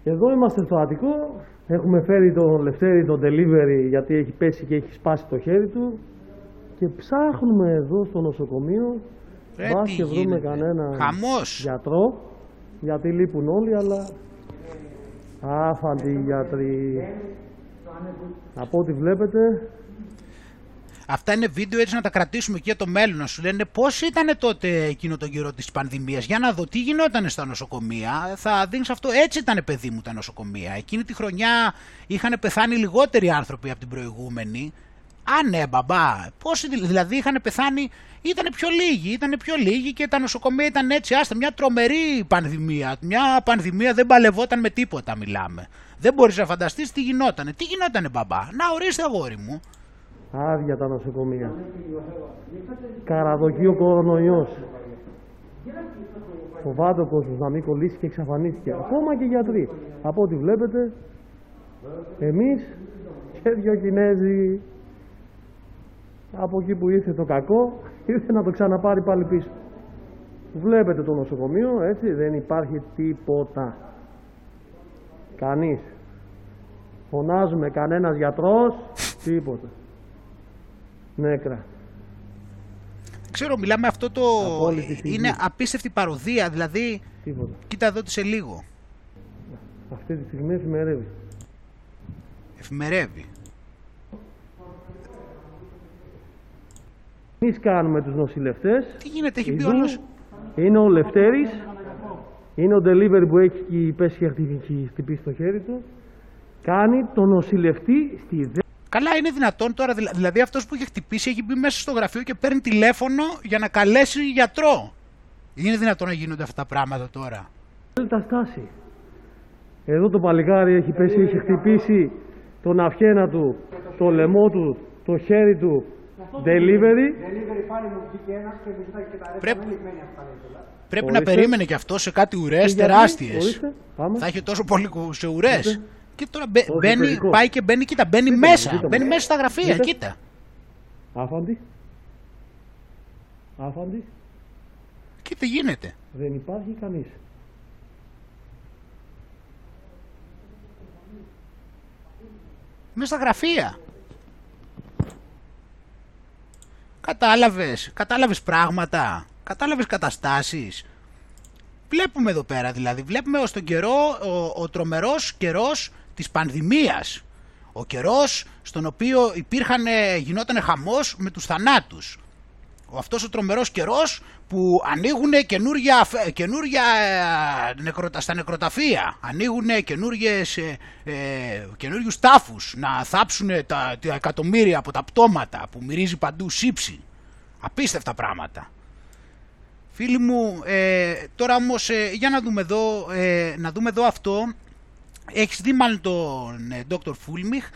[SPEAKER 2] Εδώ είμαστε στο Αττικό, έχουμε φέρει τον Λευτέρη τον delivery γιατί έχει πέσει και έχει σπάσει το χέρι του και ψάχνουμε εδώ στο νοσοκομείο
[SPEAKER 1] Ρε,
[SPEAKER 2] μπας και βρούμε κανένα
[SPEAKER 1] Χαμός.
[SPEAKER 2] γιατρό γιατί λείπουν όλοι αλλά άφαντοι γιατροί από ό,τι βλέπετε
[SPEAKER 1] Αυτά είναι βίντεο έτσι να τα κρατήσουμε και για το μέλλον. Να σου λένε πώς ήταν τότε εκείνο τον καιρό της πανδημίας. Για να δω τι γινόταν στα νοσοκομεία. Θα δίνεις αυτό. Έτσι ήταν, παιδί μου, τα νοσοκομεία. Εκείνη τη χρονιά είχαν πεθάνει λιγότεροι άνθρωποι από την προηγούμενη. Α, ναι, μπαμπά. Πόσοι δηλαδή είχαν πεθάνει, ήταν πιο λίγοι. Ήταν πιο λίγοι και τα νοσοκομεία ήταν έτσι. Άστα, μια τρομερή πανδημία. Μια πανδημία δεν παλευόταν με τίποτα, μιλάμε. Δεν μπορείς να φανταστείς τι γινότανε. Τι γινότανε, μπαμπά. Να ορίστε, αγόρι μου.
[SPEAKER 2] Άδεια τα νοσοκομεία. Καραδοκεί ο κορονοϊός. Φοβάται ο κόσμος να μην κολλήσει και εξαφανίστηκε. Ακόμα και γιατροί. Από ό,τι βλέπετε, εμείς και δυο Κινέζοι από εκεί που ήρθε το κακό, ήρθε να το ξαναπάρει πάλι πίσω. Βλέπετε το νοσοκομείο, έτσι, δεν υπάρχει τίποτα. Κανείς. Φωνάζουμε κανένας γιατρός, τίποτα νέκρα.
[SPEAKER 1] Ξέρω, μιλάμε αυτό το... Είναι απίστευτη παροδία, δηλαδή...
[SPEAKER 2] Τίποτα.
[SPEAKER 1] Κοίτα εδώ σε λίγο.
[SPEAKER 2] Αυτή τη στιγμή εφημερεύει.
[SPEAKER 1] Εφημερεύει.
[SPEAKER 2] Εμείς κάνουμε τους νοσηλευτές.
[SPEAKER 1] Τι γίνεται, έχει πει όλος...
[SPEAKER 2] Είναι ο Λευτέρης είναι ο delivery που έχει πέσει και έχει χτυπήσει το χέρι του. Κάνει τον νοσηλευτή στη
[SPEAKER 1] Καλά, είναι δυνατόν τώρα, δηλαδή αυτός που έχει χτυπήσει έχει μπει μέσα στο γραφείο και παίρνει τηλέφωνο για να καλέσει γιατρό. Είναι δυνατόν να γίνονται αυτά τα πράγματα τώρα;
[SPEAKER 2] Τα στάση. Εδώ το παλικάρι έχει πέσει, έχει χτυπήσει τον αυχένα του, το λαιμό του, το χέρι του, delivery.
[SPEAKER 1] Πρέπει, πρέπει να περίμενε και αυτό σε κάτι ουρές τεράστιες. Θα έχει τόσο πολύ σε ουρές. Και τώρα μπαίνει, πάει και μπαίνει, κοίτα, μπαίνει μέσα. Μπαίνει μέσα στα γραφεία, κοίτα.
[SPEAKER 2] Άφαντη. Άφαντη.
[SPEAKER 1] Και τι γίνεται;
[SPEAKER 2] Δεν υπάρχει κανείς.
[SPEAKER 1] Μέσα στα γραφεία. Κατάλαβες, κατάλαβες πράγματα, κατάλαβες καταστάσεις. Βλέπουμε εδώ πέρα δηλαδή, βλέπουμε ως τον καιρό, ο, ο τρομερός καιρός της πανδημίας. Ο καιρός στον οποίο υπήρχαν, γινόταν χαμός με τους θανάτους. Ο αυτός ο τρομερός καιρός που ανοίγουν καινούργια, καινούργια ε, στα νεκροταφεία, ανοίγουν καινούργιες, ε, ε, καινούριους τάφους να θάψουν τα, τα εκατομμύρια από τα πτώματα που μυρίζει παντού σύψη. Απίστευτα πράγματα. Φίλοι μου, ε, τώρα όμως ε, για να δούμε εδώ, ε, να δούμε εδώ αυτό. Έχεις δει μάλλον τον Dr. Φούλμιχ.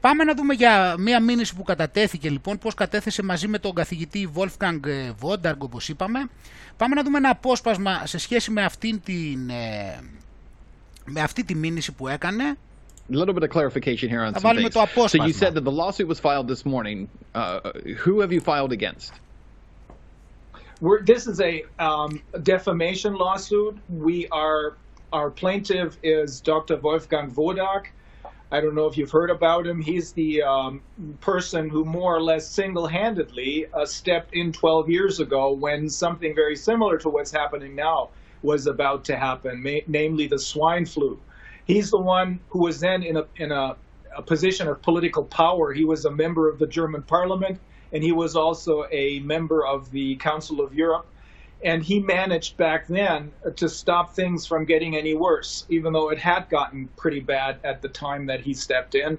[SPEAKER 1] πάμε να δούμε για μία μήνυση που κατατέθηκε λοιπόν, πώς κατέθεσε μαζί με τον καθηγητή Wolfgang Vondarg όπως είπαμε. Πάμε να δούμε ένα απόσπασμα σε σχέση με, αυτήν την, με αυτή τη μήνυση που έκανε.
[SPEAKER 3] A little bit of clarification here on some things. So you said that the lawsuit was filed this morning. Uh, who have you filed against?
[SPEAKER 4] We're, this is a um, defamation lawsuit. We are our plaintiff is Dr. Wolfgang Vodak. I don't know if you've heard about him. He's the um, person who more or less single-handedly uh, stepped in 12 years ago when something very similar to what's happening now was about to happen, namely the swine flu. He's the one who was then in a in a, a position of political power. He was a member of the German Parliament and he was also a member of the Council of Europe. And he managed back then to stop things from getting any worse, even though it had gotten pretty bad at the time that he stepped in,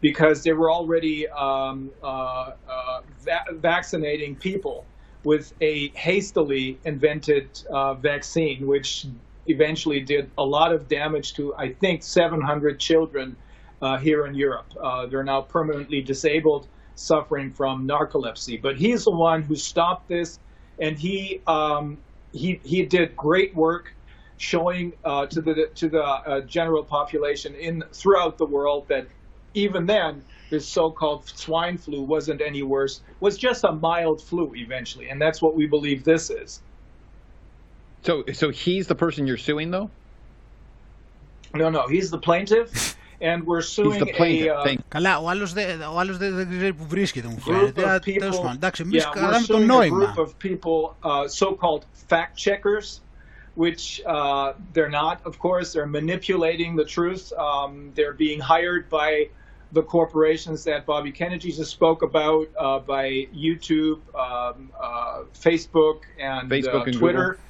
[SPEAKER 4] because they were already um, uh, uh, va- vaccinating people with a hastily invented uh, vaccine, which eventually did a lot of damage to, I think, 700 children uh, here in Europe. Uh, they're now permanently disabled suffering from narcolepsy. But he's the one who stopped this, and he um, he he did great work showing uh, to the to the uh, general population in throughout the world that even then this so-called swine flu wasn't any worse was just a mild flu eventually. And that's what we believe this is.
[SPEAKER 3] So so he's the person you're suing though?
[SPEAKER 4] No no he's the plaintiff and we're suing a, uh,
[SPEAKER 1] Καλά, ο άλλος, δεν, ο άλλος δεν, δεν ξέρει που βρίσκεται, μου φαίνεται. Τέλος πάντων, εντάξει, εμείς yeah, κάναμε το νόημα.
[SPEAKER 4] group of people, uh, so-called fact checkers, which uh, they're not, of course, they're manipulating the truth. Um, they're being hired by the corporations that Bobby Kennedy just spoke about, uh, by YouTube, um, uh, Facebook, and,
[SPEAKER 3] Facebook
[SPEAKER 4] uh,
[SPEAKER 3] and
[SPEAKER 4] Twitter.
[SPEAKER 3] Google.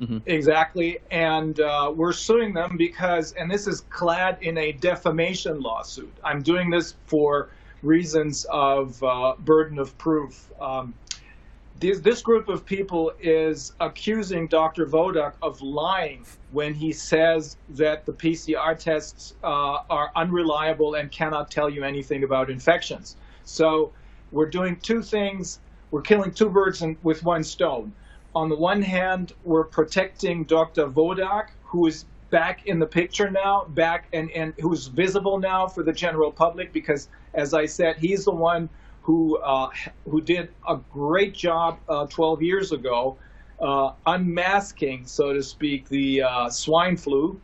[SPEAKER 4] Mm-hmm. Exactly. And uh, we're suing them because, and this is clad in a defamation lawsuit. I'm doing this for reasons of uh, burden of proof. Um, this, this, group of people is accusing Dr. Vodak of lying when he says that the PCR tests uh, are unreliable and cannot tell you anything about infections. So we're doing two things. We're killing two birds with one stone on the one hand, we're protecting Dr. Vodak, who is back in the picture now, back and, and who's visible now for the general public because, as I said, he's the one who uh, who did a great job uh, 12 years ago, uh, unmasking, so to speak, the uh, swine flu.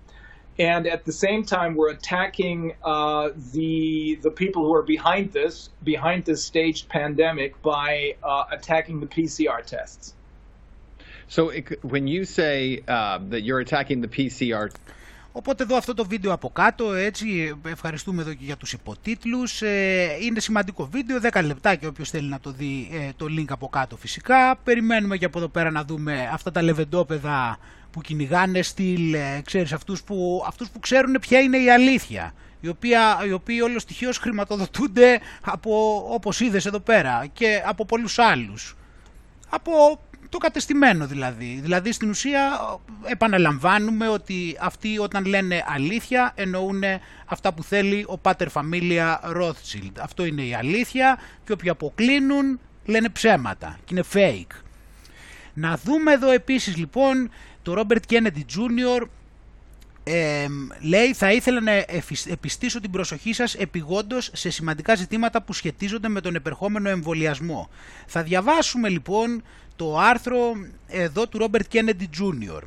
[SPEAKER 4] And at the same time, we're attacking uh, the the people who are behind this, behind this staged pandemic, by uh, attacking the PCR tests.
[SPEAKER 3] So it, when you say uh, that you're attacking the PCR
[SPEAKER 1] Οπότε εδώ αυτό το βίντεο από κάτω, έτσι, ευχαριστούμε εδώ και για τους υποτίτλους. Ε, είναι σημαντικό βίντεο, 10 λεπτά και όποιος θέλει να το δει ε, το link από κάτω φυσικά. Περιμένουμε και από εδώ πέρα να δούμε αυτά τα λεβεντόπεδα που κυνηγάνε στυλ, ε, ξέρεις, αυτούς που, αυτούς που ξέρουν ποια είναι η αλήθεια. Οι, οποία, οι οποίοι όλο στοιχείως χρηματοδοτούνται από, όπως είδες εδώ πέρα, και από πολλούς άλλους. Από το κατεστημένο δηλαδή. Δηλαδή στην ουσία επαναλαμβάνουμε ότι αυτοί όταν λένε αλήθεια εννοούν αυτά που θέλει ο Πάτερ Φαμίλια Rothschild. Αυτό είναι η αλήθεια και όποιοι αποκλίνουν λένε ψέματα και είναι fake. Να δούμε εδώ επίσης λοιπόν το Robert Kennedy Jr. Ε, λέει θα ήθελα να επιστήσω την προσοχή σας επιγόντως σε σημαντικά ζητήματα που σχετίζονται με τον επερχόμενο εμβολιασμό. Θα διαβάσουμε λοιπόν το άρθρο εδώ του Robert Kennedy Jr.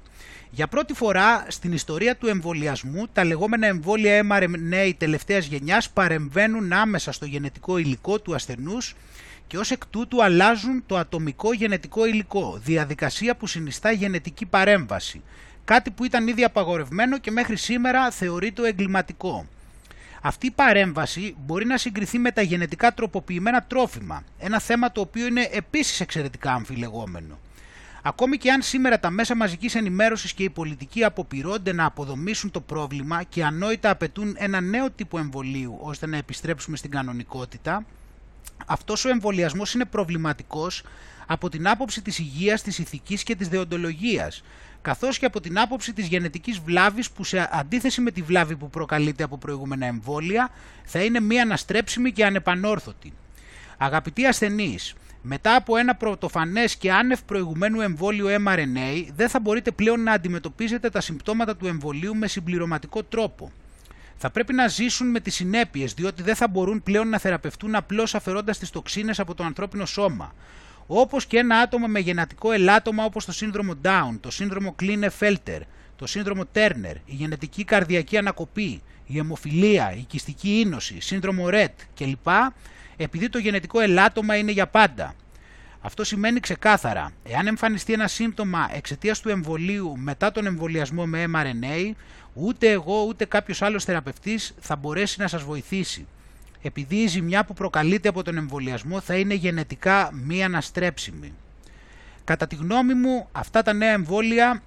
[SPEAKER 1] Για πρώτη φορά στην ιστορία του εμβολιασμού, τα λεγόμενα εμβόλια mRNA τελευταίας γενιάς παρεμβαίνουν άμεσα στο γενετικό υλικό του ασθενούς και ως εκ τούτου αλλάζουν το ατομικό γενετικό υλικό, διαδικασία που συνιστά γενετική παρέμβαση, κάτι που ήταν ήδη απαγορευμένο και μέχρι σήμερα θεωρείται εγκληματικό. Αυτή η παρέμβαση μπορεί να συγκριθεί με τα γενετικά τροποποιημένα τρόφιμα, ένα θέμα το οποίο είναι επίσης εξαιρετικά αμφιλεγόμενο. Ακόμη και αν σήμερα τα μέσα μαζικής ενημέρωσης και οι πολιτικοί αποπειρώνται να αποδομήσουν το πρόβλημα και ανόητα απαιτούν ένα νέο τύπο εμβολίου ώστε να επιστρέψουμε στην κανονικότητα, αυτός ο εμβολιασμός είναι προβληματικός από την άποψη της υγείας, της ηθικής και της δεοντολογίας, καθώς και από την άποψη της γενετικής βλάβης που σε αντίθεση με τη βλάβη που προκαλείται από προηγούμενα εμβόλια θα είναι μία αναστρέψιμη και ανεπανόρθωτη. Αγαπητοί ασθενείς, μετά από ένα πρωτοφανές και άνευ προηγουμένου εμβόλιο mRNA δεν θα μπορείτε πλέον να αντιμετωπίζετε τα συμπτώματα του εμβολίου με συμπληρωματικό τρόπο. Θα πρέπει να ζήσουν με τις συνέπειες διότι δεν θα μπορούν πλέον να θεραπευτούν απλώς αφαιρώντας τις τοξίνες από το ανθρώπινο σώμα όπως και ένα άτομο με γενετικό ελάττωμα όπως το σύνδρομο Down, το σύνδρομο Klinefelter, το σύνδρομο Turner, η γενετική καρδιακή ανακοπή, η αιμοφιλία, η κυστική ίνωση, σύνδρομο Rett κλπ. επειδή το γενετικό ελάττωμα είναι για πάντα. Αυτό σημαίνει ξεκάθαρα, εάν εμφανιστεί ένα σύμπτωμα εξαιτίας του εμβολίου μετά τον εμβολιασμό με mRNA, ούτε εγώ ούτε κάποιος άλλος θεραπευτής θα μπορέσει να σας βοηθήσει επειδή η ζημιά που προκαλείται από τον εμβολιασμό θα είναι γενετικά μη αναστρέψιμη. Κατά τη γνώμη μου, αυτά τα νέα εμβόλια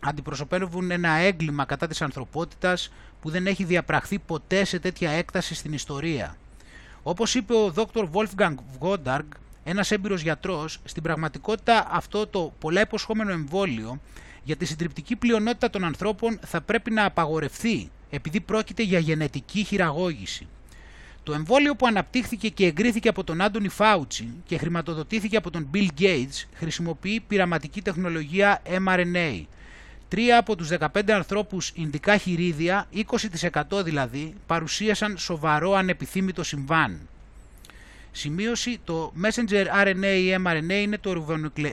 [SPEAKER 1] αντιπροσωπεύουν ένα έγκλημα κατά της ανθρωπότητας που δεν έχει διαπραχθεί ποτέ σε τέτοια έκταση στην ιστορία. Όπως είπε ο Dr. Wolfgang Goddard, ένας έμπειρος γιατρός, στην πραγματικότητα αυτό το πολλά υποσχόμενο εμβόλιο για τη συντριπτική πλειονότητα των ανθρώπων θα πρέπει να απαγορευθεί επειδή πρόκειται για γενετική χειραγώγηση. Το εμβόλιο που αναπτύχθηκε και εγκρίθηκε από τον Άντωνι Φάουτσι και χρηματοδοτήθηκε από τον Bill Gates χρησιμοποιεί πειραματική τεχνολογία mRNA. Τρία από τους 15 ανθρώπους ινδικά χειρίδια, 20% δηλαδή, παρουσίασαν σοβαρό ανεπιθύμητο συμβάν. Σημείωση, το messenger RNA ή mRNA είναι το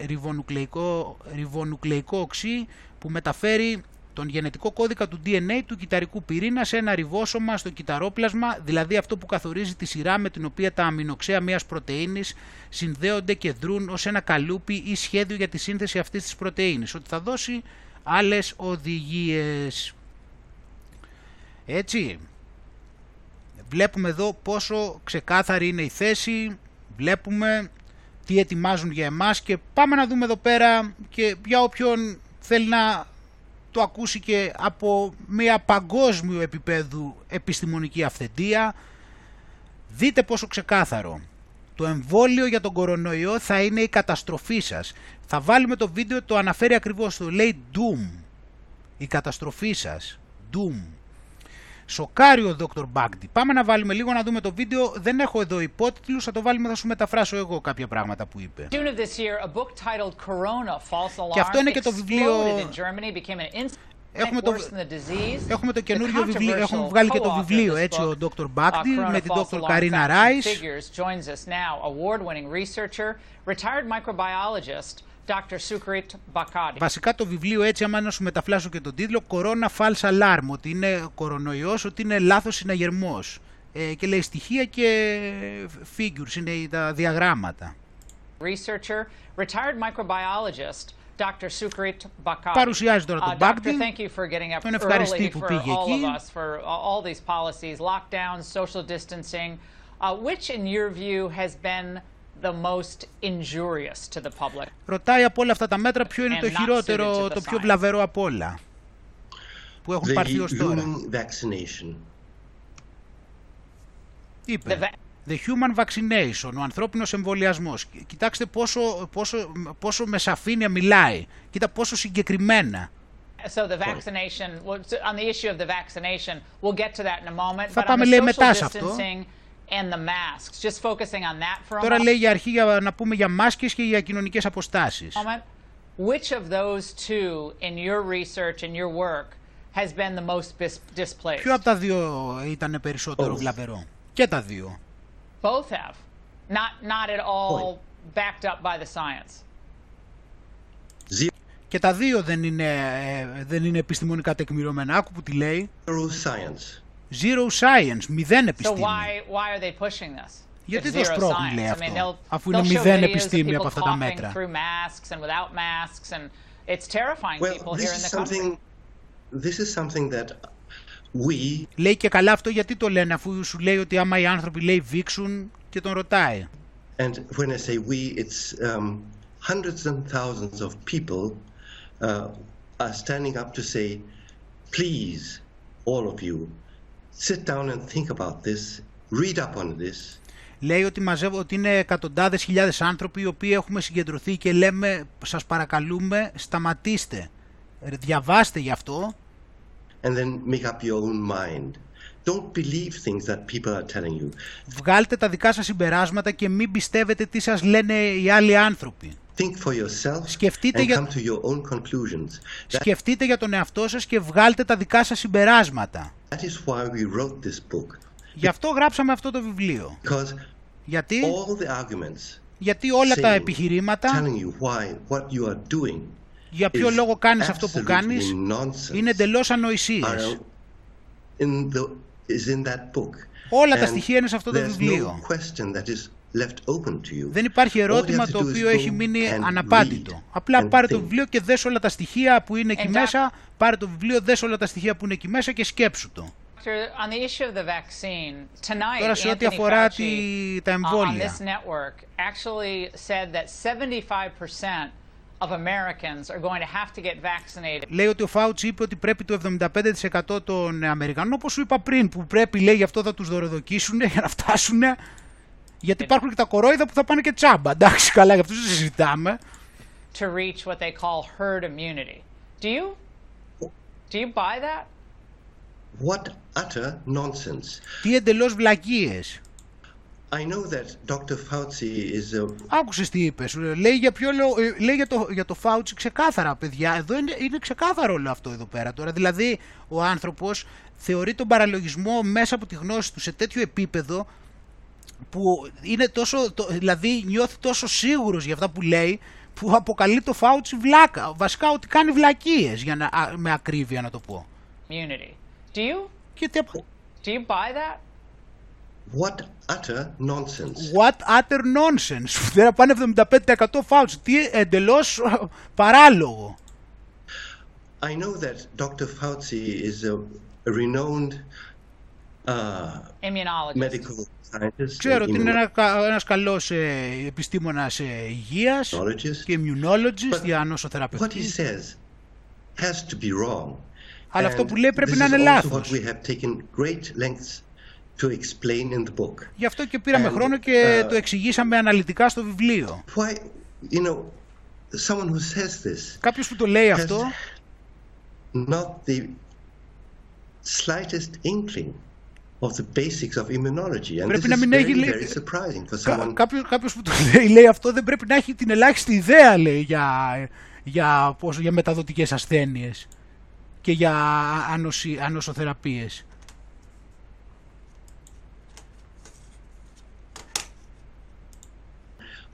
[SPEAKER 1] ριβονουκλεϊκό, ριβονουκλεϊκό οξύ που μεταφέρει τον γενετικό κώδικα του DNA του κυταρικού πυρήνα σε ένα ριβόσωμα στο κυταρόπλασμα, δηλαδή αυτό που καθορίζει τη σειρά με την οποία τα αμινοξέα μιας πρωτεΐνης συνδέονται και δρούν ως ένα καλούπι ή σχέδιο για τη σύνθεση αυτής της πρωτεΐνης, ότι θα δώσει άλλες οδηγίες. Έτσι, βλέπουμε εδώ πόσο ξεκάθαρη είναι η θέση, βλέπουμε τι ετοιμάζουν για εμάς και πάμε να δούμε εδώ πέρα και για όποιον θέλει να το ακούσει και από μια παγκόσμιο επίπεδου επιστημονική αυθεντία. Δείτε πόσο ξεκάθαρο. Το εμβόλιο για τον κορονοϊό θα είναι η καταστροφή σας. Θα βάλουμε το βίντεο, το αναφέρει ακριβώς, το λέει Doom. Η καταστροφή σας. Doom. Σοκάρει ο Dr. Bagdi. Πάμε να βάλουμε λίγο να δούμε το βίντεο. Δεν έχω εδώ υπότιτλους, θα το βάλουμε, θα σου μεταφράσω εγώ κάποια πράγματα που είπε. Και αυτό είναι και το βιβλίο... Έχουμε το, έχουμε το καινούριο βιβλίο, έχουμε βγάλει και το βιβλίο, έτσι, ο Dr. Bagdi με την Dr. Karina Rice. Βασικά το βιβλίο έτσι, άμα να σου μεταφλάσω και τον τίτλο, Corona False Alarm, ότι είναι κορονοϊός, ότι είναι λάθος συναγερμός. Ε, και λέει στοιχεία και figures, είναι τα διαγράμματα.
[SPEAKER 5] Researcher, retired microbiologist, Dr. Sukrit Bakati.
[SPEAKER 1] Παρουσιάζει τώρα τον Μπάκτη.
[SPEAKER 5] Uh, thank you for getting up τον early for all of us for all these policies, lockdowns, social distancing. Uh, which, in your view, has been the most injurious to the public?
[SPEAKER 1] Ρωτάει από όλα αυτά τα μέτρα ποιο είναι το χειρότερο, το πιο βλαβερό από όλα που έχουν πάρθει ως τώρα.
[SPEAKER 6] Vaccination.
[SPEAKER 1] Είπε. The human vaccination, ο ανθρώπινος εμβολιασμός. Κοιτάξτε πόσο, πόσο, πόσο με σαφήνεια μιλάει. Κοίτα πόσο συγκεκριμένα.
[SPEAKER 5] So the vaccination, on the issue of the vaccination, we'll get to that in a moment.
[SPEAKER 1] Θα πάμε λέει μετά σε αυτό.
[SPEAKER 5] And the masks, just focusing on that for a
[SPEAKER 1] Τώρα λέει για αρχή για να πούμε για μάσκες και για κοινωνικές αποστάσεις.
[SPEAKER 5] Which of those two in your research and your work has been the most displaced?
[SPEAKER 1] Ποιο από τα δύο ήταν περισσότερο βλαβερό; Και τα δύο.
[SPEAKER 5] Both have. Not, not at all backed up by the science.
[SPEAKER 1] Και τα δύο δεν είναι, δεν είναι επιστημονικά τεκμηρωμένα. Άκου που τη λέει.
[SPEAKER 6] Zero science.
[SPEAKER 1] Zero science, μηδέν επιστήμη.
[SPEAKER 5] So why, why are they pushing this?
[SPEAKER 1] Γιατί το σπρώχνουν λέει αυτό, I mean, αφού είναι μηδέν επιστήμη από αυτά τα μέτρα.
[SPEAKER 5] masks and without masks and it's terrifying well, people here in the country.
[SPEAKER 6] This is something that we...
[SPEAKER 1] Λέει και καλά αυτό γιατί το λένε αφού σου λέει ότι άμα οι άνθρωποι λέει βήξουν και τον ρωτάει.
[SPEAKER 6] And when I say we, it's um, hundreds and thousands of people uh, are standing up to say, please, all of you, sit down and think about this, read up on this.
[SPEAKER 1] Λέει ότι μαζεύω ότι είναι εκατοντάδες χιλιάδες άνθρωποι οι οποίοι έχουμε συγκεντρωθεί και λέμε σας παρακαλούμε σταματήστε, διαβάστε γι' αυτό
[SPEAKER 6] and then make up your own mind. Don't believe things that people are telling you.
[SPEAKER 1] Βγάλτε τα δικά σας συμπεράσματα και μην πιστεύετε τι σας λένε οι άλλοι άνθρωποι.
[SPEAKER 6] Think for yourself
[SPEAKER 1] Σκεφτείτε
[SPEAKER 6] and
[SPEAKER 1] για...
[SPEAKER 6] come to your own conclusions.
[SPEAKER 1] Σκεφτείτε για τον εαυτό σας και βγάλτε τα δικά σας συμπεράσματα.
[SPEAKER 6] That is why we wrote this book.
[SPEAKER 1] Γι' αυτό γράψαμε αυτό το βιβλίο.
[SPEAKER 6] Because
[SPEAKER 1] Γιατί,
[SPEAKER 6] all the arguments
[SPEAKER 1] γιατί όλα τα επιχειρήματα
[SPEAKER 6] telling you why what you are doing
[SPEAKER 1] για ποιο λόγο κάνεις αυτό που κάνεις είναι εντελώς ανοησίες. Όλα τα στοιχεία είναι σε αυτό το βιβλίο. Δεν υπάρχει ερώτημα το οποίο έχει μείνει αναπάντητο. Απλά πάρε το βιβλίο και δες όλα τα στοιχεία που είναι εκεί μέσα, πάρε το βιβλίο, δες όλα τα στοιχεία που είναι εκεί μέσα και σκέψου το. Τώρα σε ό,τι αφορά τα εμβόλια.
[SPEAKER 5] Of Americans are going to have to get vaccinated.
[SPEAKER 1] Λέει ότι ο Φάουτσι είπε ότι πρέπει το 75% των Αμερικανών, όπως σου είπα πριν, που πρέπει λέει γι' αυτό θα τους δωροδοκίσουν για να φτάσουν, γιατί υπάρχουν και τα κορόιδα που θα πάνε και τσάμπα, εντάξει καλά, γι' αυτό συζητάμε.
[SPEAKER 5] To reach what they call herd immunity. Do you? Do you buy that?
[SPEAKER 6] What utter nonsense.
[SPEAKER 1] Τι εντελώς βλακίες.
[SPEAKER 6] I know that Dr. Fauci is a...
[SPEAKER 1] Άκουσες τι είπες. Λέει, για, ποιο, ε, λέει για, το, για το Fauci ξεκάθαρα, παιδιά. Εδώ είναι, είναι ξεκάθαρο όλο αυτό εδώ πέρα τώρα. Δηλαδή, ο άνθρωπος θεωρεί τον παραλογισμό μέσα από τη γνώση του σε τέτοιο επίπεδο που είναι τόσο, το, δηλαδή νιώθει τόσο σίγουρος για αυτά που λέει που αποκαλεί το Fauci βλάκα. Βασικά ότι κάνει βλακίες, για να, με ακρίβεια να το πω.
[SPEAKER 5] Immunity. Do you,
[SPEAKER 1] Και τι...
[SPEAKER 5] Do you buy that?
[SPEAKER 6] What utter nonsense.
[SPEAKER 1] What utter nonsense. Δεν πάνε 75% fouls. Τι εντελώς παράλογο.
[SPEAKER 6] I know that Dr. Fauci is a, a renowned uh, medical scientist.
[SPEAKER 1] Ξέρω ότι είναι ένα, ένας καλός ε, επιστήμονας ε, υγείας και immunologist για νοσοθεραπευτής.
[SPEAKER 6] What he says has to be wrong.
[SPEAKER 1] Αλλά αυτό που λέει πρέπει να είναι λάθος.
[SPEAKER 6] What we have taken great lengths to explain in the book.
[SPEAKER 1] Γι' αυτό και πήραμε And, χρόνο και uh, το εξηγήσαμε αναλυτικά στο βιβλίο.
[SPEAKER 6] Why, you know, someone who says this
[SPEAKER 1] Κάποιος που το λέει αυτό
[SPEAKER 6] not the slightest inkling of the basics of immunology. And
[SPEAKER 1] πρέπει
[SPEAKER 6] this
[SPEAKER 1] να μην
[SPEAKER 6] is
[SPEAKER 1] έχει,
[SPEAKER 6] very, very surprising for someone...
[SPEAKER 1] Κάποιος, κάποιος που το λέει, λέει αυτό δεν πρέπει να έχει την ελάχιστη ιδέα λέει, για, για, πώς, για μεταδοτικές ασθένειες και για ανοσι, ανοσοθεραπείες.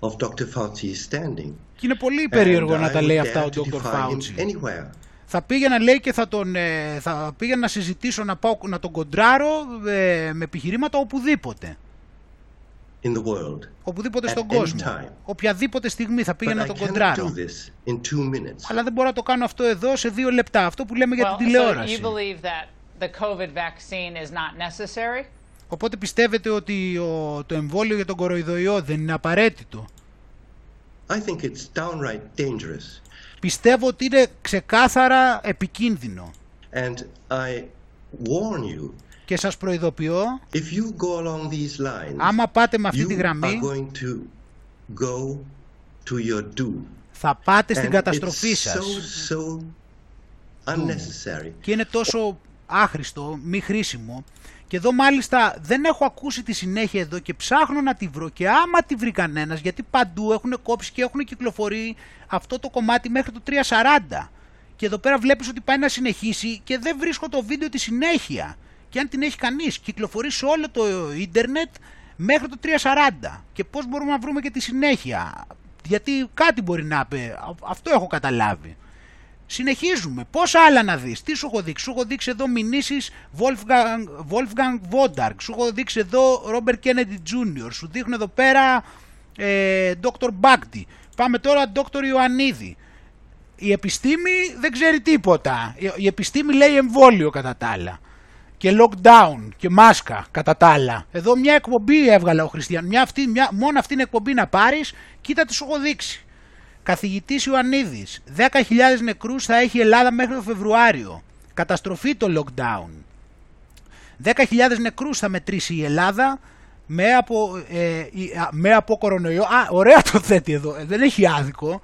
[SPEAKER 6] Of Dr. Fauci's standing.
[SPEAKER 1] Και είναι πολύ περίεργο να τα λέει αυτά ο Dr. Fauci. Θα πήγαινα λέει και θα τον ε, θα πήγαινα να συζητήσω να, πάω, να τον κοντράρω ε, με επιχειρήματα οπουδήποτε.
[SPEAKER 6] in the world.
[SPEAKER 1] Οπουδήποτε στον κόσμο. Οποιαδήποτε στιγμή θα πήγαινα να τον κοντράρω. Αλλά δεν μπορώ να το κάνω αυτό εδώ σε δύο λεπτά. Αυτό που λέμε για την τηλεόραση. So you believe that the COVID vaccine is not necessary? Οπότε πιστεύετε ότι ο, το εμβόλιο για τον κοροϊδοϊό δεν είναι απαραίτητο;
[SPEAKER 6] I think it's downright dangerous.
[SPEAKER 1] Πιστεύω ότι είναι ξεκάθαρα επικίνδυνο.
[SPEAKER 6] And I warn you
[SPEAKER 1] και σας προειδοποιώ
[SPEAKER 6] if you go along these lines,
[SPEAKER 1] άμα πάτε με αυτή τη γραμμή
[SPEAKER 6] to go to your doom.
[SPEAKER 1] θα πάτε στην καταστροφή σας
[SPEAKER 6] so, so unnecessary.
[SPEAKER 1] και είναι τόσο άχρηστο, μη χρήσιμο και εδώ μάλιστα δεν έχω ακούσει τη συνέχεια εδώ και ψάχνω να τη βρω. Και άμα τη βρει κανένας γιατί παντού έχουν κόψει και έχουν κυκλοφορεί αυτό το κομμάτι μέχρι το 340 και εδώ πέρα βλέπεις ότι πάει να συνεχίσει και δεν βρίσκω το βίντεο τη συνέχεια. Και αν την έχει κανείς κυκλοφορεί σε όλο το ίντερνετ μέχρι το 340 και πώς μπορούμε να βρούμε και τη συνέχεια; Γιατί κάτι μπορεί να πει. Αυτό έχω καταλάβει συνεχίζουμε πόσα άλλα να δεις; Τι σου έχω δείξει; Σου έχω δείξει εδώ μηνύσεις Wolfgang, Wolfgang Wodark σου έχω δείξει εδώ Robert Kennedy Jr. σου δείχνω εδώ πέρα ε, Dr. Bagdi πάμε τώρα Dr. Ιωαννίδη η επιστήμη δεν ξέρει τίποτα η επιστήμη λέει εμβόλιο κατά τα άλλα και lockdown και μάσκα κατά τα άλλα. Εδώ μια εκπομπή έβγαλα ο Χριστιαν. Μια αυτή, μια, μόνο αυτήν την εκπομπή να πάρεις, κοίτα τι σου έχω δείξει. Καθηγητής Ιωαννίδης, 10.000 νεκρούς θα έχει η Ελλάδα μέχρι το Φεβρουάριο. Καταστροφή το lockdown. 10.000 νεκρούς θα μετρήσει η Ελλάδα με από, ε, με από κορονοϊό. Α, ωραία το θέτει εδώ, ε, δεν έχει άδικο.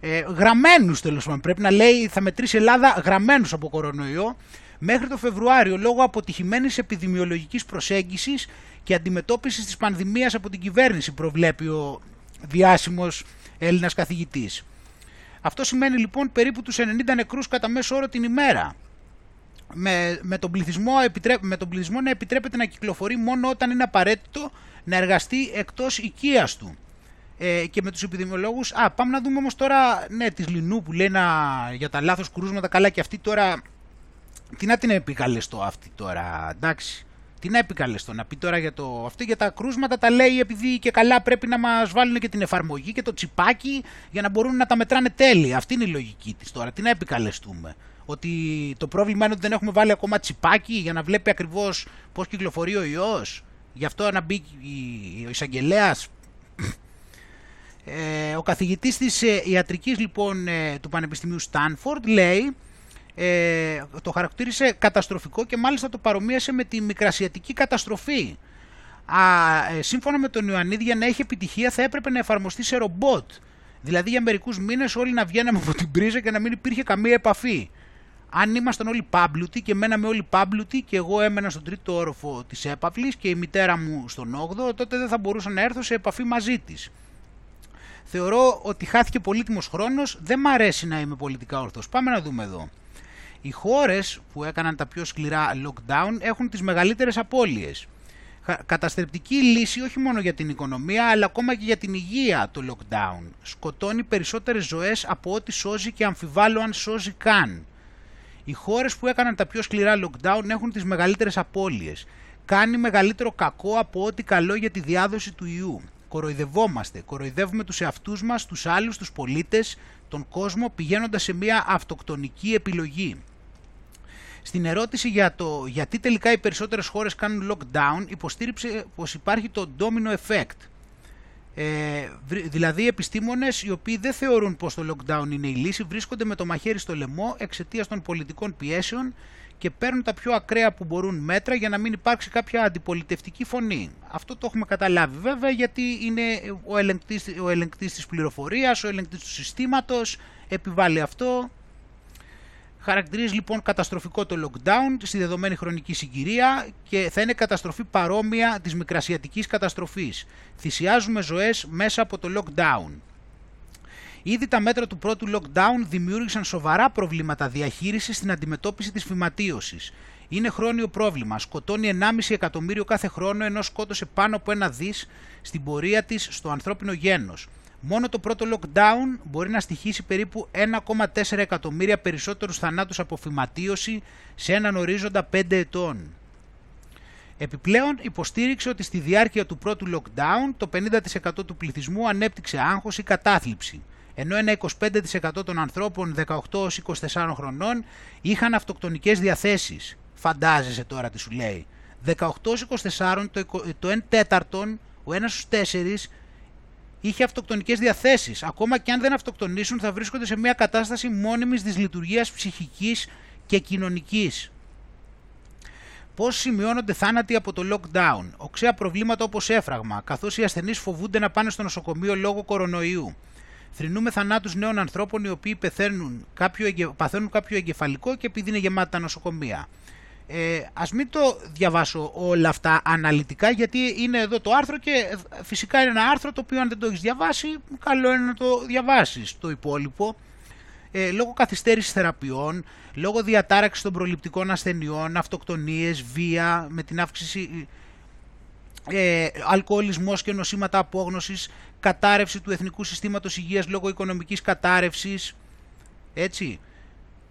[SPEAKER 1] Ε, γραμμένους τέλος πάντων, πρέπει να λέει θα μετρήσει η Ελλάδα γραμμένους από κορονοϊό μέχρι το Φεβρουάριο λόγω αποτυχημένης επιδημιολογικής προσέγγισης και αντιμετώπισης της πανδημίας από την κυβέρνηση προβλέπει ο διάσημος Έλληνας καθηγητής. Αυτό σημαίνει λοιπόν περίπου τους 90 νεκρούς κατά μέσο όρο την ημέρα. Με, με, τον πληθυσμό, με τον πληθυσμό να επιτρέπεται να κυκλοφορεί μόνο όταν είναι απαραίτητο να εργαστεί εκτός οικίας του. Ε, και με τους επιδημιολόγους, α πάμε να δούμε όμως τώρα, ναι, της Λινού που λέει για τα λάθος κρούσματα, καλά και αυτή τώρα τι να την επικαλεστώ αυτή τώρα, εντάξει. Τι να επικαλεστώ, να πει τώρα για το... Αυτό για τα κρούσματα τα λέει επειδή και καλά πρέπει να μας βάλουν και την εφαρμογή και το τσιπάκι για να μπορούν να τα μετράνε τέλεια. Αυτή είναι η λογική της τώρα. Τι να επικαλεστούμε. Ότι το πρόβλημα είναι ότι δεν έχουμε βάλει ακόμα τσιπάκι για να βλέπει ακριβώς πώς κυκλοφορεί ο ιός. Γι' αυτό να μπει ο εισαγγελέας. Ε, ο καθηγητής της ε, ιατρικής λοιπόν ε, του Πανεπιστημίου Στάνφορντ λέει ε, το χαρακτήρισε καταστροφικό και μάλιστα το παρομοίασε με τη μικρασιατική καταστροφή. Α, ε, σύμφωνα με τον Ιωαννίδη για να έχει επιτυχία θα έπρεπε να εφαρμοστεί σε ρομπότ. Δηλαδή για μερικούς μήνες όλοι να βγαίναμε από την πρίζα και να μην υπήρχε καμία επαφή. Αν ήμασταν όλοι πάμπλουτοι και μέναμε όλοι πάμπλουτοι και εγώ έμενα στον τρίτο όροφο της έπαυλης και η μητέρα μου στον 8ο, τότε δεν θα μπορούσα να έρθω σε επαφή μαζί της. Θεωρώ ότι χάθηκε πολύτιμος χρόνος, δεν μ' αρέσει να είμαι πολιτικά όρθος. Πάμε να δούμε εδώ. Οι χώρες που έκαναν τα πιο σκληρά lockdown έχουν τις μεγαλύτερες απώλειες. Καταστρεπτική λύση όχι μόνο για την οικονομία αλλά ακόμα και για την υγεία το lockdown. Σκοτώνει περισσότερες ζωές από ό,τι σώζει και αμφιβάλλω αν σώζει καν. Οι χώρες που έκαναν τα πιο σκληρά lockdown έχουν τις μεγαλύτερες απώλειες. Κάνει μεγαλύτερο κακό από ό,τι καλό για τη διάδοση του ιού. Κοροϊδευόμαστε, κοροϊδεύουμε τους εαυτούς μας, τους άλλους, τους πολίτες, τον κόσμο πηγαίνοντας σε μια αυτοκτονική επιλογή. Στην ερώτηση για το γιατί τελικά οι περισσότερες χώρες κάνουν lockdown υποστήριξε πως υπάρχει το domino effect. Ε, δηλαδή οι επιστήμονες οι οποίοι δεν θεωρούν πως το lockdown είναι η λύση βρίσκονται με το μαχαίρι στο λαιμό εξαιτίας των πολιτικών πιέσεων και παίρνουν τα πιο ακραία που μπορούν μέτρα για να μην υπάρξει κάποια αντιπολιτευτική φωνή. Αυτό το έχουμε καταλάβει βέβαια γιατί είναι ο ελεγκτής, ο ελεγκτής της πληροφορίας, ο ελεγκτής του συστήματος, επιβάλλει αυτό Χαρακτηρίζει λοιπόν καταστροφικό το lockdown στη δεδομένη χρονική συγκυρία και θα είναι καταστροφή παρόμοια της μικρασιατικής καταστροφής. Θυσιάζουμε ζωές μέσα από το lockdown. Ήδη τα μέτρα του πρώτου lockdown δημιούργησαν σοβαρά προβλήματα διαχείρισης στην αντιμετώπιση της φυματίωσης. Είναι χρόνιο πρόβλημα. Σκοτώνει 1,5 εκατομμύριο κάθε χρόνο ενώ σκότωσε πάνω από ένα δις στην πορεία της στο ανθρώπινο γένος. Μόνο το πρώτο lockdown μπορεί να στοιχήσει περίπου 1,4 εκατομμύρια περισσότερους θανάτους από φυματίωση σε έναν ορίζοντα 5 ετών. Επιπλέον υποστήριξε ότι στη διάρκεια του πρώτου lockdown το 50% του πληθυσμού ανέπτυξε άγχος ή κατάθλιψη, ενώ ένα 25% των ανθρώπων 18-24 χρονών είχαν αυτοκτονικές διαθέσεις. Φαντάζεσαι τώρα τι σου λέει. 18-24 το 1 τέταρτον, ο ένας στους 4 είχε αυτοκτονικές διαθέσεις. Ακόμα και αν δεν αυτοκτονήσουν θα βρίσκονται σε μια κατάσταση μόνιμης δυσλειτουργίας ψυχικής και κοινωνικής. Πώς σημειώνονται θάνατοι από το lockdown, οξέα προβλήματα όπως έφραγμα, καθώς οι ασθενείς φοβούνται να πάνε στο νοσοκομείο λόγω κορονοϊού. Θρυνούμε θανάτους νέων ανθρώπων οι οποίοι πεθαίνουν κάποιο, παθαίνουν κάποιο εγκεφαλικό και επειδή είναι γεμάτα τα νοσοκομεία. Ε, ας μην το διαβάσω όλα αυτά αναλυτικά γιατί είναι εδώ το άρθρο και φυσικά είναι ένα άρθρο το οποίο αν δεν το έχεις διαβάσει καλό είναι να το διαβάσεις το υπόλοιπο ε, λόγω καθυστέρησης θεραπείων, λόγω διατάραξης των προληπτικών ασθενειών, αυτοκτονίες, βία, με την αύξηση ε, αλκοολισμός και νοσήματα απόγνωσης, κατάρρευση του Εθνικού Συστήματος Υγείας λόγω οικονομικής κατάρρευσης, έτσι.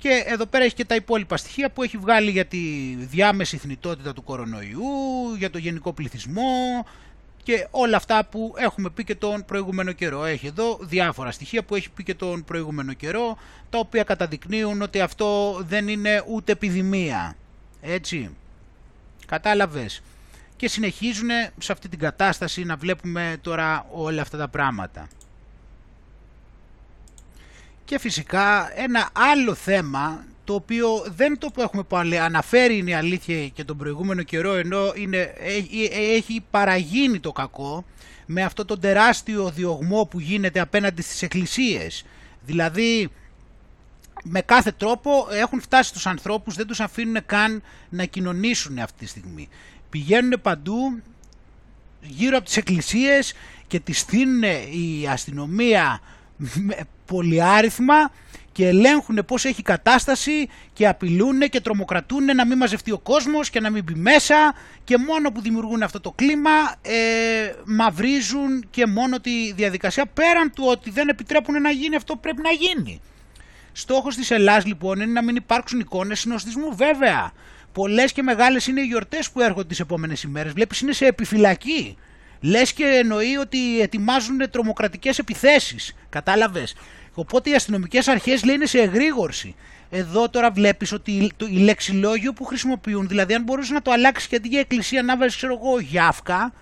[SPEAKER 1] Και εδώ πέρα έχει και τα υπόλοιπα στοιχεία που έχει βγάλει για τη διάμεση θνητότητα του κορονοϊού, για το γενικό πληθυσμό, και όλα αυτά που έχουμε πει και τον προηγούμενο καιρό. Έχει εδώ διάφορα στοιχεία που έχει πει και τον προηγούμενο καιρό, τα οποία καταδεικνύουν ότι αυτό δεν είναι ούτε επιδημία. Έτσι. Κατάλαβες. Και συνεχίζουν σε αυτή την κατάσταση να βλέπουμε τώρα όλα αυτά τα πράγματα. Και φυσικά ένα άλλο θέμα το οποίο δεν το που έχουμε πάλι αναφέρει είναι η αλήθεια και τον προηγούμενο καιρό ενώ είναι, έχει παραγίνει το κακό με αυτό το τεράστιο διωγμό που γίνεται απέναντι στις εκκλησίες. Δηλαδή με κάθε τρόπο έχουν φτάσει τους ανθρώπους, δεν τους αφήνουν καν να κοινωνήσουν αυτή τη στιγμή. Πηγαίνουν παντού γύρω από τις εκκλησίες και τις στείλουν η αστυνομία πολυάριθμα και ελέγχουν πώς έχει κατάσταση και απειλούν και τρομοκρατούν να μην μαζευτεί ο κόσμος και να μην μπει μέσα και μόνο που δημιουργούν αυτό το κλίμα ε, μαυρίζουν και μόνο τη διαδικασία πέραν του ότι δεν επιτρέπουν να γίνει αυτό που πρέπει να γίνει. Στόχος της Ελλάς λοιπόν είναι να μην υπάρξουν εικόνες συνοστισμού βέβαια. Πολλές και μεγάλες είναι οι γιορτές που έρχονται τις επόμενες ημέρες. Βλέπεις είναι σε επιφυλακή. Λες και εννοεί ότι ετοιμάζουν τρομοκρατικές επιθέσεις. Κατάλαβες. Οπότε οι αστυνομικές αρχές λένε σε εγρήγορση. Εδώ τώρα βλέπεις ότι το, η λεξιλόγιο που χρησιμοποιούν, δηλαδή αν μπορούσες να το αλλάξεις και αντί για εκκλησία να βάζει, ξέρω εγώ, γιάφκα,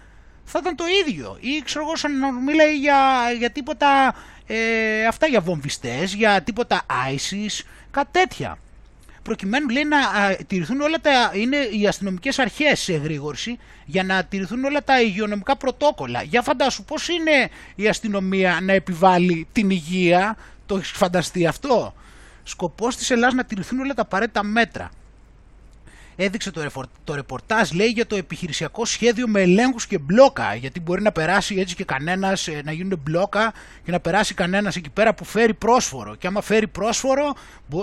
[SPEAKER 1] θα ήταν το ίδιο. Ή ξέρω εγώ, σαν να μιλάει για, για τίποτα, ε, αυτά για βομβιστές, για τίποτα ISIS, κάτι τέτοια προκειμένου λέει να τηρηθούν όλα τα, είναι οι αστυνομικές αρχές σε εγρήγορση για να τηρηθούν όλα τα υγειονομικά πρωτόκολλα. Για φαντάσου πώς είναι η αστυνομία να επιβάλλει την υγεία, το έχεις φανταστεί αυτό; Σκοπός της Ελλάδας να τηρηθούν όλα τα απαραίτητα μέτρα. Έδειξε το, το ρεπορτάζ, λέει, για το επιχειρησιακό σχέδιο με ελέγχους και μπλόκα, γιατί μπορεί να περάσει έτσι και κανένας, ε, να γίνουν μπλόκα και να περάσει κανένας εκεί πέρα που φέρει πρόσφορο. Και άμα φέρει πρόσφορο,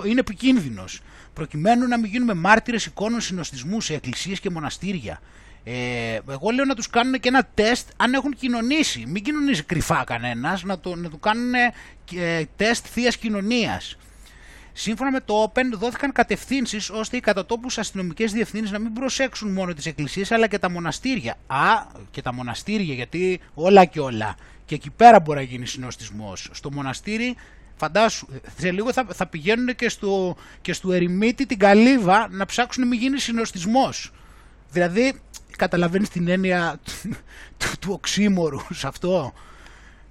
[SPEAKER 1] είναι επικίνδυνος προκειμένου να μην γίνουμε μάρτυρες εικόνων συνοστισμού σε εκκλησίες και μοναστήρια. Ε, εγώ λέω να τους κάνουν και ένα τεστ αν έχουν κοινωνήσει. Μην κοινωνήσει κρυφά κανένας, να, το, να του κάνουν ε, τεστ θείας κοινωνίας. Σύμφωνα με το Open δόθηκαν κατευθύνσεις ώστε οι κατατόπους αστυνομικές διευθύνσεις να μην προσέξουν μόνο τις εκκλησίες αλλά και τα μοναστήρια. Α, και τα μοναστήρια γιατί όλα και όλα. Και εκεί πέρα μπορεί να γίνει συνοστισμό. Στο μοναστήρι Φαντάσου, σε λίγο θα, θα πηγαίνουν και στο, και στο ερημίτη την καλύβα να ψάξουν να μην γίνει συνοστισμός. Δηλαδή, καταλαβαίνεις την έννοια του, του, του οξύμορου σε αυτό.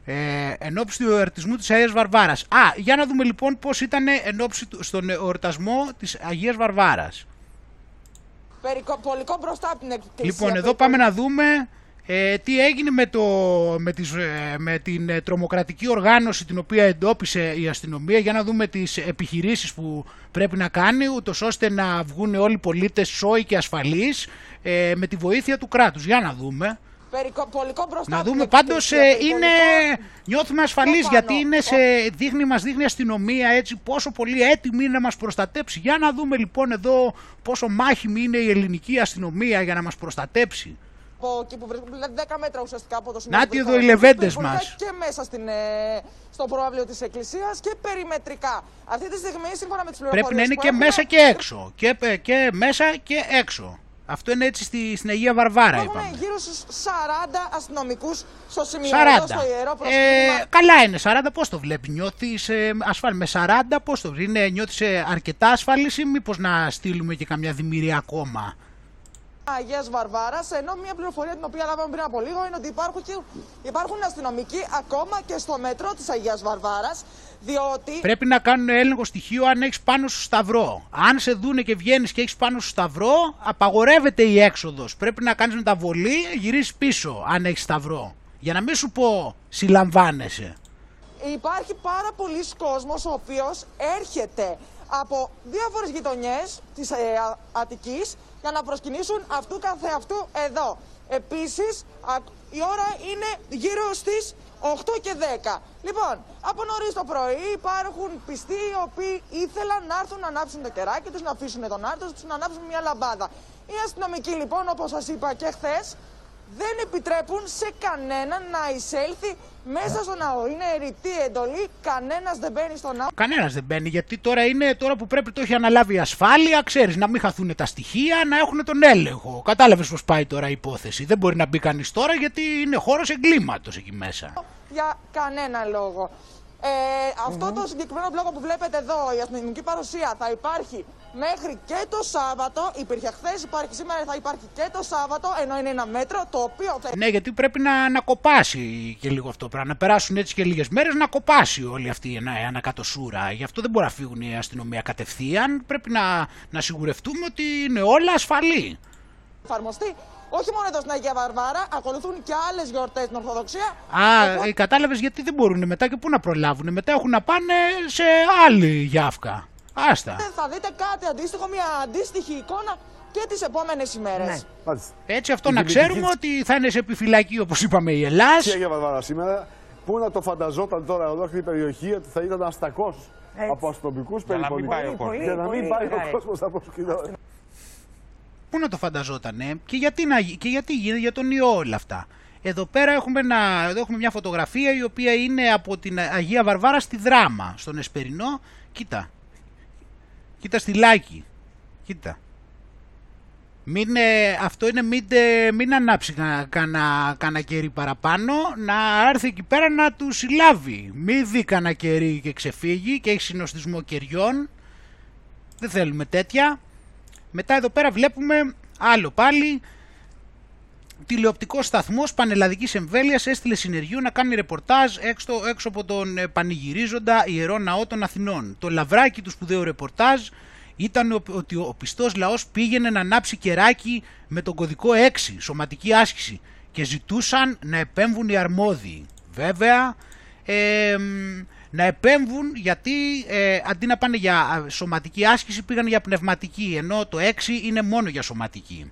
[SPEAKER 1] Ε, εν ώψη του εορτισμού της Αγίας Βαρβάρας. Α, για να δούμε λοιπόν πώς ήταν εν ώψη του, στον εορτασμό της Αγίας Βαρβάρας.
[SPEAKER 7] Περικοπολικό μπροστά από την εκκλησία.
[SPEAKER 1] Λοιπόν, εδώ πάμε να δούμε ε, τι έγινε με, το, με, τις, ε, με την ε, τρομοκρατική οργάνωση την οποία εντόπισε η αστυνομία για να δούμε τις επιχειρήσεις που πρέπει να κάνει ούτως ώστε να βγουν όλοι οι πολίτες σώοι και ασφαλείς ε, με τη βοήθεια του κράτους. Για να δούμε.
[SPEAKER 7] μπροστά
[SPEAKER 1] να δούμε πάντως είναι, νιώθουμε ασφαλείς γιατί είναι σε, δείχνει, μας δείχνει αστυνομία έτσι πόσο πολύ έτοιμη είναι να μας προστατέψει. Για να δούμε λοιπόν εδώ πόσο μάχημη είναι η ελληνική αστυνομία για να μας προστατέψει
[SPEAKER 7] από εκεί που βρίσκονται, δηλαδή 10 μέτρα ουσιαστικά από το
[SPEAKER 1] σημείο. Να εδώ οι λεβέντε μας.
[SPEAKER 7] Και μέσα στην, ε, στο προάβλιο της Εκκλησίας και περιμετρικά. Αυτή τη στιγμή, σύμφωνα με τις πληροφορίες.
[SPEAKER 1] Πρέπει να είναι και μέσα και έξω. Και, και μέσα και έξω. Αυτό είναι έτσι στη, στην Αγία Βαρβάρα,
[SPEAKER 7] Έχουμε είπαμε. γύρω στους 40 αστυνομικούς στο σημείο
[SPEAKER 1] 40. Εδώ, στο ιερό ε, καλά είναι 40, πώς το βλέπεις, νιώθεις ε, ασφάλει με 40, πώς το βλέπει, είναι, νιώθεις ε, αρκετά ασφάλιση ή μήπως να στείλουμε και καμιά δημιουργία ακόμα;
[SPEAKER 7] Αγίας Βαρβάρας. Ενώ μια πληροφορία την οποία λάβαμε πριν από λίγο είναι ότι υπάρχουν, και, υπάρχουν αστυνομικοί ακόμα και στο μετρό της Αγίας Βαρβάρας. Διότι...
[SPEAKER 1] Πρέπει να κάνουν έλεγχο στοιχείο αν έχεις πάνω στο σταυρό. Αν σε δούνε και βγαίνεις και έχεις πάνω στο σταυρό, απαγορεύεται η έξοδος. Πρέπει να κάνεις μεταβολή, γυρίσεις πίσω αν έχεις σταυρό. Για να μην σου πω συλλαμβάνεσαι.
[SPEAKER 7] Υπάρχει πάρα πολλοί κόσμος ο οποίος έρχεται από διάφορες γειτονιές της ε, Αττικής για να προσκυνήσουν αυτού καθεαυτού εδώ. Επίσης, η ώρα είναι γύρω στις 8 και 10. Λοιπόν, από νωρίς το πρωί υπάρχουν πιστοί οι οποίοι ήθελαν να έρθουν να ανάψουν το κεράκι τους, να αφήσουν τον άρτο τους, να ανάψουν μια λαμπάδα. Οι αστυνομικοί λοιπόν, όπως σας είπα και χθες, δεν επιτρέπουν σε κανέναν να εισέλθει μέσα στο ναό. Είναι ερητή εντολή, κανένας δεν μπαίνει στο ναό.
[SPEAKER 1] Κανένας δεν μπαίνει, γιατί τώρα είναι τώρα που πρέπει το έχει αναλάβει η ασφάλεια, ξέρεις, να μην χαθούν τα στοιχεία, να έχουν τον έλεγχο. Κατάλαβες πώς πάει τώρα η υπόθεση. Δεν μπορεί να μπει κανείς τώρα γιατί είναι χώρος εγκλήματος εκεί μέσα.
[SPEAKER 7] Για κανένα λόγο. Ε, αυτό το συγκεκριμένο μπλόκο που βλέπετε εδώ, η αστυνομική παρουσία θα υπάρχει μέχρι και το Σάββατο. Υπήρχε χθες, υπάρχει σήμερα, θα υπάρχει και το Σάββατο, ενώ είναι ένα μέτρο το οποίο θα.
[SPEAKER 1] Ναι, γιατί πρέπει να, να κοπάσει και λίγο αυτό. Πρέπει να περάσουν έτσι και λίγες μέρες να κοπάσει όλη αυτή η ανακατοσούρα. Γι' αυτό δεν μπορεί να φύγουν η αστυνομία κατευθείαν. Πρέπει να, να σιγουρευτούμε ότι είναι όλα ασφαλή.
[SPEAKER 7] Εφαρμοστεί όχι μόνο εδώ στην Αγία Βαρβάρα, ακολουθούν και άλλες γιορτές στην Ορθοδοξία.
[SPEAKER 1] Α, Εγώ... Ε, κατάλαβες γιατί δεν μπορούν μετά και πού να προλάβουν. Μετά έχουν να πάνε σε άλλη γιάφκα. Άστα.
[SPEAKER 7] Ε, θα δείτε κάτι αντίστοιχο, μια αντίστοιχη εικόνα και τις επόμενες ημέρες. Ναι.
[SPEAKER 1] Έτσι αυτό να ξέρουμε ότι θα είναι σε επιφυλακή όπως είπαμε η Ελλάδα.
[SPEAKER 8] Τι Αγία Βαρβάρα σήμερα, πού να το φανταζόταν τώρα ολόκληρη η περιοχή ότι θα ήταν αστακός από αστυνομικούς περιπολικού. Για να μην πάει ο κόσμος από σκηνό.
[SPEAKER 1] Πού να το φανταζότανε και γιατί, να, και γιατί γίνεται για τον ιό όλα αυτά. Εδώ πέρα έχουμε, ένα, εδώ έχουμε μια φωτογραφία η οποία είναι από την Αγία Βαρβάρα στη Δράμα, στον Εσπερινό. Κοίτα. Κοίτα στη Λάκη. Κοίτα. Μην, ε, αυτό είναι μην, ε, μην ανάψει κανένα κανα κερί παραπάνω, να έρθει εκεί πέρα να του συλλάβει. Μην δει κανένα κερί και ξεφύγει και έχει συνοστισμό κεριών. Δεν θέλουμε τέτοια. Μετά εδώ πέρα βλέπουμε άλλο πάλι τηλεοπτικός σταθμός πανελλαδικής εμβέλειας έστειλε συνεργείο να κάνει ρεπορτάζ έξω, έξω από τον ε, πανηγυρίζοντα ιερό ναό των Αθηνών. Το λαβράκι του σπουδαίου ρεπορτάζ ήταν ότι ο πιστός λαός πήγαινε να ανάψει κεράκι με τον κωδικό 6, σωματική άσκηση, και ζητούσαν να επέμβουν οι αρμόδιοι. Βέβαια, ε, να επέμβουν γιατί ε, αντί να πάνε για σωματική άσκηση πήγαν για πνευματική ενώ το 6 είναι μόνο για σωματική.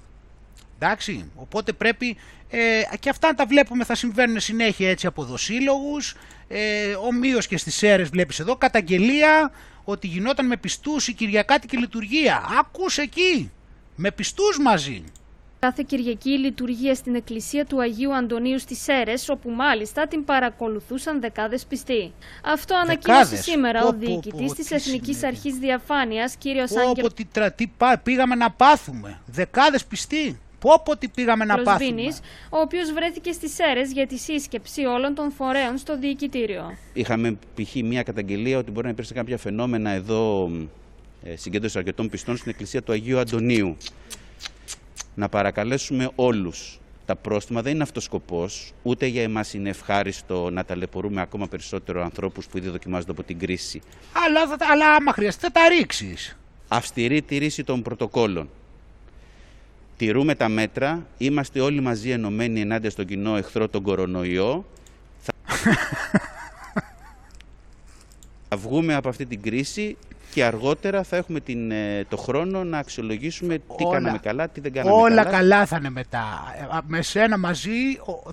[SPEAKER 1] Εντάξει, οπότε πρέπει ε, και αυτά να τα βλέπουμε θα συμβαίνουν συνέχεια έτσι από δοσύλλογους, ε, ομοίως και στις αίρες βλέπεις εδώ, καταγγελία ότι γινόταν με πιστούς η Κυριακάτικη λειτουργία. Άκους εκεί, με πιστούς μαζί.
[SPEAKER 9] Κάθε Κυριακή λειτουργία στην εκκλησία του Αγίου Αντωνίου στις Σέρες, όπου μάλιστα την παρακολουθούσαν δεκάδες πιστοί. Αυτό ανακοίνωσε σήμερα ο διοικητής της Εθνικής Αρχής Διαφάνειας, κύριος Άγγελο.
[SPEAKER 1] Τι, τι πήγαμε να πάθουμε. Δεκάδες πιστοί. Πω πω τι πήγαμε να πάθουμε.
[SPEAKER 9] ο οποίος βρέθηκε στις αίρες για τη σύσκεψη όλων των φορέων στο διοικητήριο.
[SPEAKER 10] Είχαμε π.χ. μια καταγγελία ότι μπορεί να υπήρξε κάποια φαινόμενα εδώ ε, συγκέντρωση αρκετών πιστών στην εκκλησία του Αγίου Αντωνίου να παρακαλέσουμε όλους. Τα πρόστιμα δεν είναι αυτός σκοπός, ούτε για εμάς είναι ευχάριστο να ταλαιπωρούμε ακόμα περισσότερο ανθρώπους που ήδη δοκιμάζονται από την κρίση.
[SPEAKER 1] Αλλά, αλλά άμα χρειαστεί θα τα ρίξεις.
[SPEAKER 10] Αυστηρή τηρήση των πρωτοκόλων. Τηρούμε τα μέτρα, είμαστε όλοι μαζί ενωμένοι ενάντια στον κοινό εχθρό τον κορονοϊό. θα βγούμε από αυτή την κρίση και αργότερα θα έχουμε την, ε, το χρόνο να αξιολογήσουμε τι κάναμε καλά, τι δεν κάναμε
[SPEAKER 1] όλα
[SPEAKER 10] καλά.
[SPEAKER 1] Όλα καλά θα είναι μετά. Ε, με σένα μαζί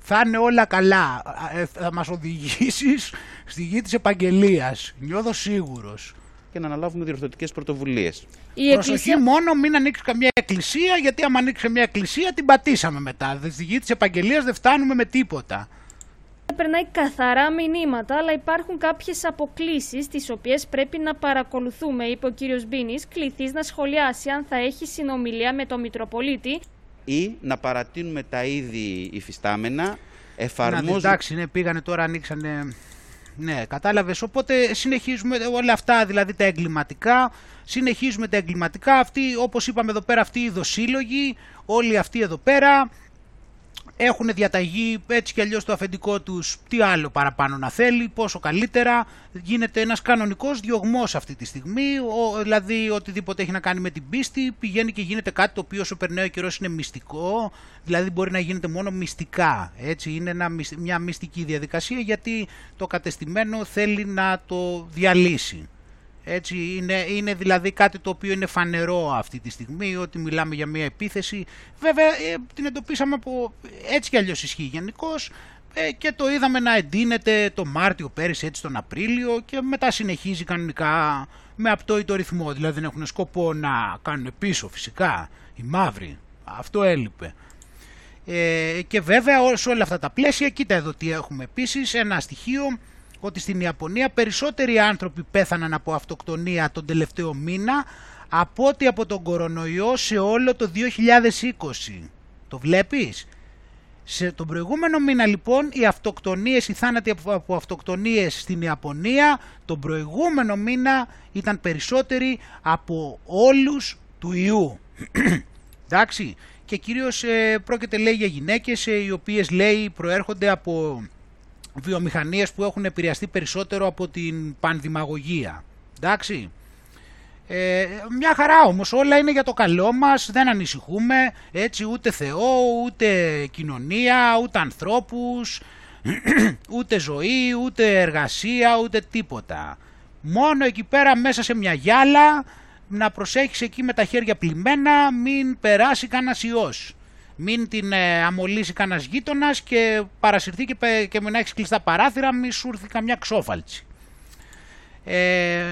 [SPEAKER 1] θα είναι όλα καλά. Ε, θα μας οδηγήσεις στη γη της επαγγελίας. Νιώθω σίγουρος.
[SPEAKER 10] Και να αναλάβουμε διορθωτικές πρωτοβουλίες.
[SPEAKER 1] Η Προσοχή εκκλησία... μόνο μην ανοίξει καμία εκκλησία, γιατί άμα ανοίξει μια εκκλησία την πατήσαμε μετά. Στη γη της επαγγελίας δεν φτάνουμε με τίποτα
[SPEAKER 9] Περνάει καθαρά μηνύματα, αλλά υπάρχουν κάποιες αποκλήσεις, τις οποίες πρέπει να παρακολουθούμε, είπε ο κύριος Μπίνης, κληθείς να σχολιάσει αν θα έχει συνομιλία με τον Μητροπολίτη.
[SPEAKER 10] Ή να παρατείνουμε τα ήδη υφιστάμενα, εφαρμόζουν.
[SPEAKER 1] Εντάξει, ναι, πήγανε τώρα, ανοίξανε. Ναι, κατάλαβες. Οπότε συνεχίζουμε όλα αυτά, δηλαδή τα εγκληματικά. Συνεχίζουμε τα εγκληματικά. Αυτοί, όπως είπαμε εδώ πέρα, αυτοί οι δοσύλλογοι, όλοι αυτοί εδώ πέρα, έχουν διαταγή έτσι κι αλλιώς το αφεντικό τους τι άλλο παραπάνω να θέλει, πόσο καλύτερα. Γίνεται ένας κανονικός διωγμός αυτή τη στιγμή, ο, δηλαδή οτιδήποτε έχει να κάνει με την πίστη πηγαίνει και γίνεται κάτι το οποίο όσο περνάει ο καιρός είναι μυστικό, δηλαδή μπορεί να γίνεται μόνο μυστικά. Έτσι είναι μια μυστική διαδικασία γιατί το κατεστημένο θέλει να το διαλύσει. Έτσι είναι, είναι δηλαδή κάτι το οποίο είναι φανερό αυτή τη στιγμή, ότι μιλάμε για μια επίθεση. Βέβαια ε, την εντοπίσαμε από έτσι κι αλλιώς ισχύει γενικώς ε, και το είδαμε να εντείνεται το Μάρτιο πέρυσι έτσι τον Απρίλιο και μετά συνεχίζει κανονικά με απτόητο ρυθμό. Δηλαδή δεν έχουν σκοπό να κάνουν πίσω φυσικά οι μαύροι. Αυτό έλειπε. Ε, και βέβαια σε όλα αυτά τα πλαίσια, κοίτα εδώ τι έχουμε επίσης, ένα στοιχείο ότι στην Ιαπωνία περισσότεροι άνθρωποι πέθαναν από αυτοκτονία τον τελευταίο μήνα από ότι από τον κορονοϊό σε όλο το 2020. Το βλέπεις; Σε τον προηγούμενο μήνα λοιπόν οι αυτοκτονίες, οι θάνατοι από αυτοκτονίες στην Ιαπωνία τον προηγούμενο μήνα ήταν περισσότεροι από όλους του ιού. Εντάξει. Και κυρίως ε, πρόκειται λέει για γυναίκες ε, οι οποίες λέει προέρχονται από βιομηχανίες που έχουν επηρεαστεί περισσότερο από την πανδημαγωγία. Εντάξει. Ε, μια χαρά όμως, όλα είναι για το καλό μας, δεν ανησυχούμε, έτσι ούτε Θεό, ούτε κοινωνία, ούτε ανθρώπους, ούτε ζωή, ούτε εργασία, ούτε τίποτα. Μόνο εκεί πέρα μέσα σε μια γυάλα να προσέχεις εκεί με τα χέρια πλημμένα μην περάσει κανένας ιός μην την ε, αμολύσει κανένας γείτονας και παρασυρθεί και, και να έχει κλειστά παράθυρα, μη σου έρθει καμιά ξόφαλτσι. Ε,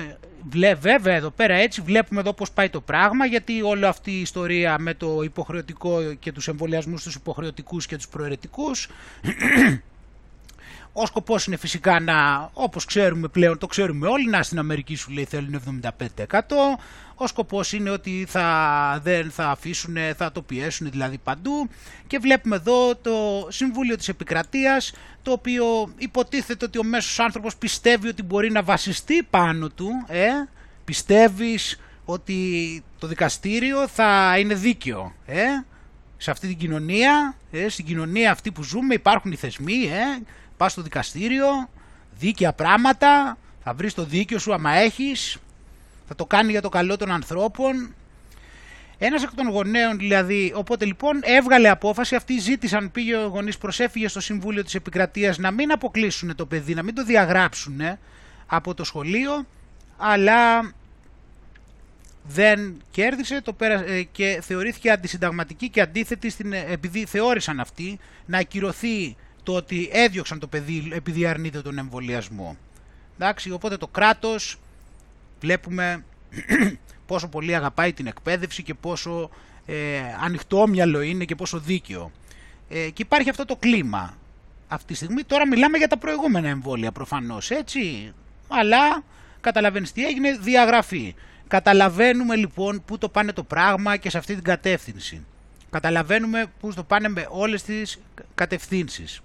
[SPEAKER 1] βέβαια εδώ πέρα έτσι βλέπουμε εδώ πώς πάει το πράγμα γιατί όλη αυτή η ιστορία με το υποχρεωτικό και τους εμβολιασμούς τους υποχρεωτικούς και τους προαιρετικούς ο σκοπός είναι φυσικά να, όπως ξέρουμε πλέον, το ξέρουμε όλοι, να στην Αμερική σου λέει θέλουν 75%. Ο σκοπός είναι ότι θα, δεν θα αφήσουν, θα το πιέσουν δηλαδή παντού. Και βλέπουμε εδώ το Συμβούλιο της Επικρατείας, το οποίο υποτίθεται ότι ο μέσος άνθρωπος πιστεύει ότι μπορεί να βασιστεί πάνω του. Ε; Πιστεύεις ότι το δικαστήριο θα είναι δίκαιο. Ε; Σε αυτή την κοινωνία, ε; στην κοινωνία αυτή που ζούμε υπάρχουν οι θεσμοί, ε; Πας στο δικαστήριο, δίκαια πράγματα, θα βρεις το δίκαιο σου άμα έχεις, θα το κάνει για το καλό των ανθρώπων. Ένας εκ των γονέων δηλαδή, οπότε λοιπόν έβγαλε απόφαση, αυτοί ζήτησαν, πήγε ο γονείς, προσέφυγε στο Συμβούλιο της Επικρατείας να μην αποκλείσουν το παιδί, να μην το διαγράψουν από το σχολείο, αλλά δεν κέρδισε το πέρα, ε, και θεωρήθηκε αντισυνταγματική και αντίθετη στην, ε, επειδή θεώρησαν αυτοί να ακυρωθεί το ότι έδιωξαν το παιδί επειδή αρνείται τον εμβολιασμό. Εντάξει, οπότε το κράτος βλέπουμε πόσο πολύ αγαπάει την εκπαίδευση και πόσο ε, ανοιχτόμυαλο είναι και πόσο δίκαιο. Ε, και υπάρχει αυτό το κλίμα αυτή τη στιγμή. Τώρα μιλάμε για τα προηγούμενα εμβόλια προφανώς, έτσι. Αλλά καταλαβαίνεις τι έγινε, διαγραφή. Καταλαβαίνουμε λοιπόν πού το πάνε το πράγμα και σε αυτή την κατεύθυνση. Καταλαβαίνουμε πού το πάνε με όλες τις κατευθύνσεις.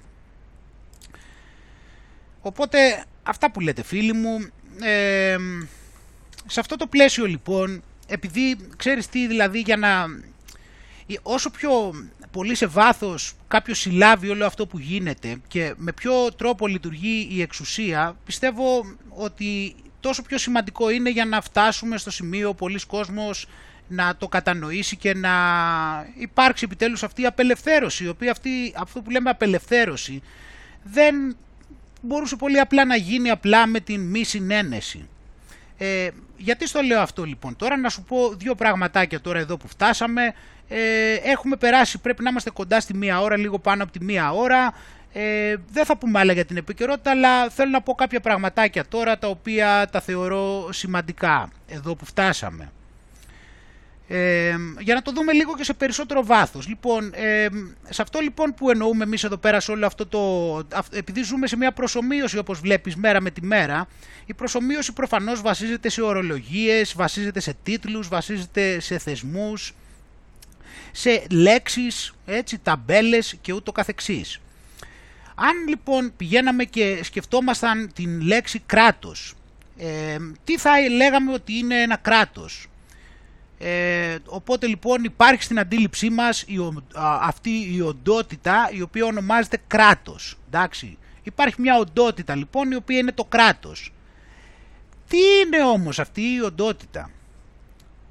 [SPEAKER 1] Οπότε αυτά που λέτε φίλοι μου, ε, σε αυτό το πλαίσιο λοιπόν, επειδή ξέρεις τι δηλαδή για να... Όσο πιο πολύ σε βάθος κάποιος συλλάβει όλο αυτό που γίνεται και με ποιο τρόπο λειτουργεί η εξουσία, πιστεύω ότι τόσο πιο σημαντικό είναι για να φτάσουμε στο σημείο ο πολλής κόσμος να το κατανοήσει και να υπάρξει επιτέλους αυτή η απελευθέρωση, η οποία αυτή, αυτό που λέμε απελευθέρωση δεν μπορούσε πολύ απλά να γίνει απλά με την μη συνένεση. Ε, γιατί στο λέω αυτό λοιπόν; Τώρα, να σου πω δύο πραγματάκια τώρα εδώ που φτάσαμε. Ε, έχουμε περάσει, πρέπει να είμαστε κοντά στη μία ώρα, λίγο πάνω από τη μία ώρα. Ε, δεν θα πούμε άλλα για την επικαιρότητα, αλλά θέλω να πω κάποια πραγματάκια τώρα τα οποία τα θεωρώ σημαντικά εδώ που φτάσαμε. Ε, για να το δούμε λίγο και σε περισσότερο βάθος. Λοιπόν, ε, σε αυτό λοιπόν που εννοούμε εμείς εδώ πέρα σε όλο αυτό το... Επειδή ζούμε σε μια προσωμείωση όπως βλέπεις μέρα με τη μέρα, η προσωμείωση προφανώς βασίζεται σε ορολογίες, βασίζεται σε τίτλους, βασίζεται σε θεσμούς, σε λέξεις, έτσι, ταμπέλες και ούτω καθεξής. Αν λοιπόν πηγαίναμε και σκεφτόμασταν την λέξη κράτος, ε, τι θα λέγαμε ότι είναι ένα κράτος; Ε, οπότε λοιπόν υπάρχει στην αντίληψή μας η, αυτή η οντότητα η οποία ονομάζεται κράτος. Εντάξει. Υπάρχει μια οντότητα λοιπόν η οποία είναι το κράτος. Τι είναι όμως αυτή η οντότητα;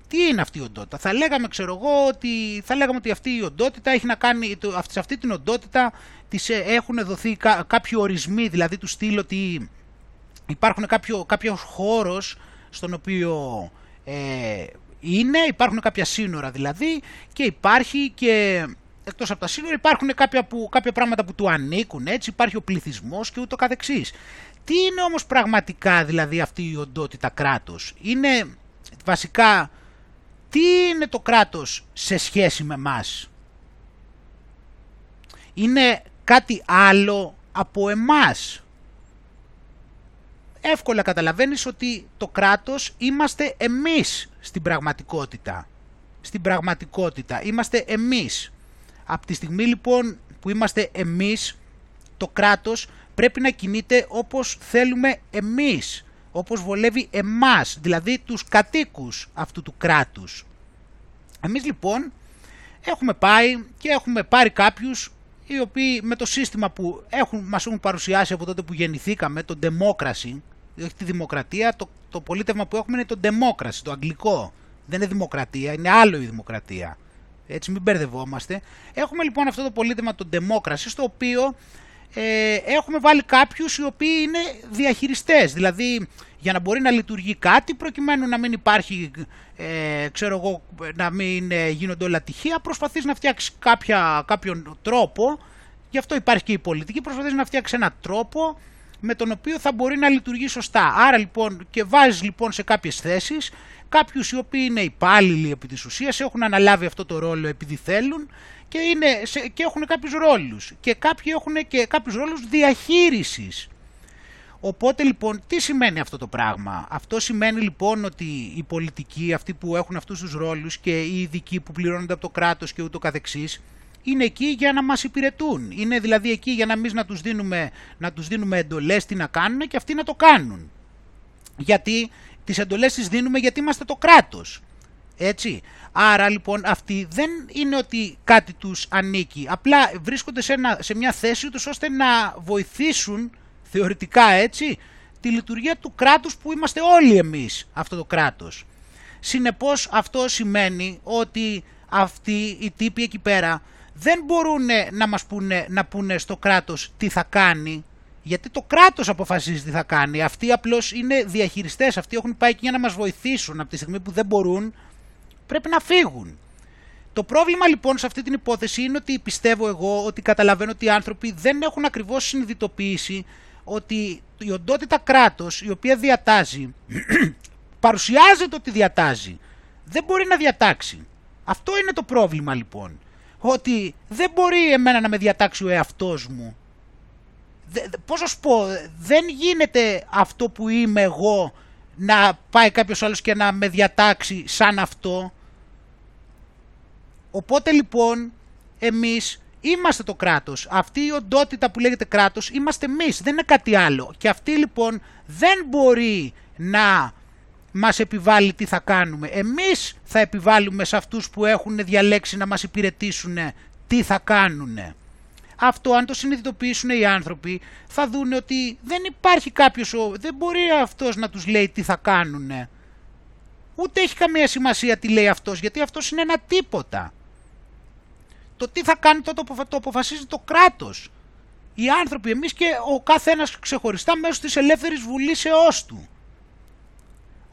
[SPEAKER 1] Τι είναι αυτή η οντότητα; Θα λέγαμε, ξέρω εγώ, ότι, θα λέγαμε ότι αυτή η οντότητα έχει να κάνει, σε αυτή την οντότητα της ε, έχουν δοθεί κά, κάποιοι ορισμοί, δηλαδή του στυλ ότι υπάρχουν κάποιο, κάποιος χώρος στον οποίο ε, είναι, υπάρχουν κάποια σύνορα δηλαδή και υπάρχει και εκτός από τα σύνορα υπάρχουν κάποια, που, κάποια πράγματα που του ανήκουν, έτσι υπάρχει ο πληθυσμός και ούτω καθεξής. Τι είναι όμως πραγματικά δηλαδή αυτή η οντότητα κράτος; Είναι βασικά τι είναι το κράτος σε σχέση με μας. Είναι κάτι άλλο από εμάς; Εύκολα καταλαβαίνεις ότι το κράτος είμαστε εμείς στην πραγματικότητα. Στην πραγματικότητα είμαστε εμείς. Από τη στιγμή λοιπόν που είμαστε εμείς, το κράτος πρέπει να κινείται όπως θέλουμε εμείς, όπως βολεύει εμάς, δηλαδή τους κατοίκους αυτού του κράτους. Εμείς λοιπόν έχουμε πάει και έχουμε πάρει κάποιους οι οποίοι με το σύστημα που έχουν, μας έχουν παρουσιάσει από τότε που γεννηθήκαμε, το democracy, όχι τη δημοκρατία, το, το πολίτευμα που έχουμε είναι το democracy, το αγγλικό. Δεν είναι δημοκρατία, είναι άλλο η δημοκρατία. Έτσι μην μπερδευόμαστε. Έχουμε λοιπόν αυτό το πολίτευμα το democracy, στο οποίο ε, έχουμε βάλει κάποιους οι οποίοι είναι διαχειριστές. Δηλαδή για να μπορεί να λειτουργεί κάτι προκειμένου να μην υπάρχει, ε, ξέρω εγώ, να μην ε, γίνονται όλα τυχαία, προσπαθείς να φτιάξεις κάποια, κάποιον τρόπο, γι' αυτό υπάρχει και η πολιτική, προσπαθείς να φτιάξεις έναν τρόπο με τον οποίο θα μπορεί να λειτουργεί σωστά. Άρα λοιπόν και βάζεις λοιπόν σε κάποιες θέσεις κάποιους οι οποίοι είναι υπάλληλοι επί της ουσίας, έχουν αναλάβει αυτό το ρόλο επειδή θέλουν και, είναι, και έχουν κάποιους ρόλους και κάποιοι έχουν και κάποιους ρόλους διαχείρισης Οπότε λοιπόν τι σημαίνει αυτό το πράγμα; Αυτό σημαίνει λοιπόν ότι οι πολιτικοί, αυτοί που έχουν αυτούς τους ρόλους και οι ειδικοί που πληρώνονται από το κράτος και ούτω καθεξής, είναι εκεί για να μας υπηρετούν. Είναι δηλαδή εκεί για να μην να τους δίνουμε, να τους δίνουμε εντολές τι να κάνουν και αυτοί να το κάνουν. Γιατί τις εντολές τις δίνουμε γιατί είμαστε το κράτος. Έτσι. Άρα λοιπόν αυτοί δεν είναι ότι κάτι τους ανήκει. Απλά βρίσκονται σε, σε μια θέση τους ώστε να βοηθήσουν θεωρητικά έτσι, τη λειτουργία του κράτους που είμαστε όλοι εμείς αυτό το κράτος. Συνεπώς αυτό σημαίνει ότι αυτοί οι τύποι εκεί πέρα δεν μπορούν να μας πούνε, να πούνε στο κράτος τι θα κάνει, γιατί το κράτος αποφασίζει τι θα κάνει. Αυτοί απλώς είναι διαχειριστές, αυτοί έχουν πάει εκεί για να μας βοηθήσουν από τη στιγμή που δεν μπορούν, πρέπει να φύγουν. Το πρόβλημα λοιπόν σε αυτή την υπόθεση είναι ότι πιστεύω εγώ ότι καταλαβαίνω ότι οι άνθρωποι δεν έχουν ακριβώς συνειδητοποιήσει ότι η οντότητα κράτος η οποία διατάζει παρουσιάζεται ότι διατάζει δεν μπορεί να διατάξει. Αυτό είναι το πρόβλημα λοιπόν. Ότι δεν μπορεί εμένα να με διατάξει ο εαυτός μου. Πώς να σου πω, δεν γίνεται αυτό που είμαι εγώ να πάει κάποιος άλλος και να με διατάξει σαν αυτό. Οπότε λοιπόν εμείς Είμαστε το κράτος. Αυτή η οντότητα που λέγεται κράτος είμαστε εμείς, δεν είναι κάτι άλλο. Και αυτή λοιπόν δεν μπορεί να μας επιβάλλει τι θα κάνουμε. Εμείς θα επιβάλλουμε σε αυτούς που έχουν διαλέξει να μας υπηρετήσουν τι θα κάνουν. Αυτό αν το συνειδητοποιήσουν οι άνθρωποι θα δουν ότι δεν υπάρχει κάποιος, δεν μπορεί αυτός να τους λέει τι θα κάνουν. Ούτε έχει καμία σημασία τι λέει αυτός γιατί αυτός είναι ένα τίποτα. Το τι θα κάνει το, το αποφασίζει το κράτος. Οι άνθρωποι, εμείς και ο κάθε ένας ξεχωριστά μέσω της ελεύθερης βουλήσεώς του.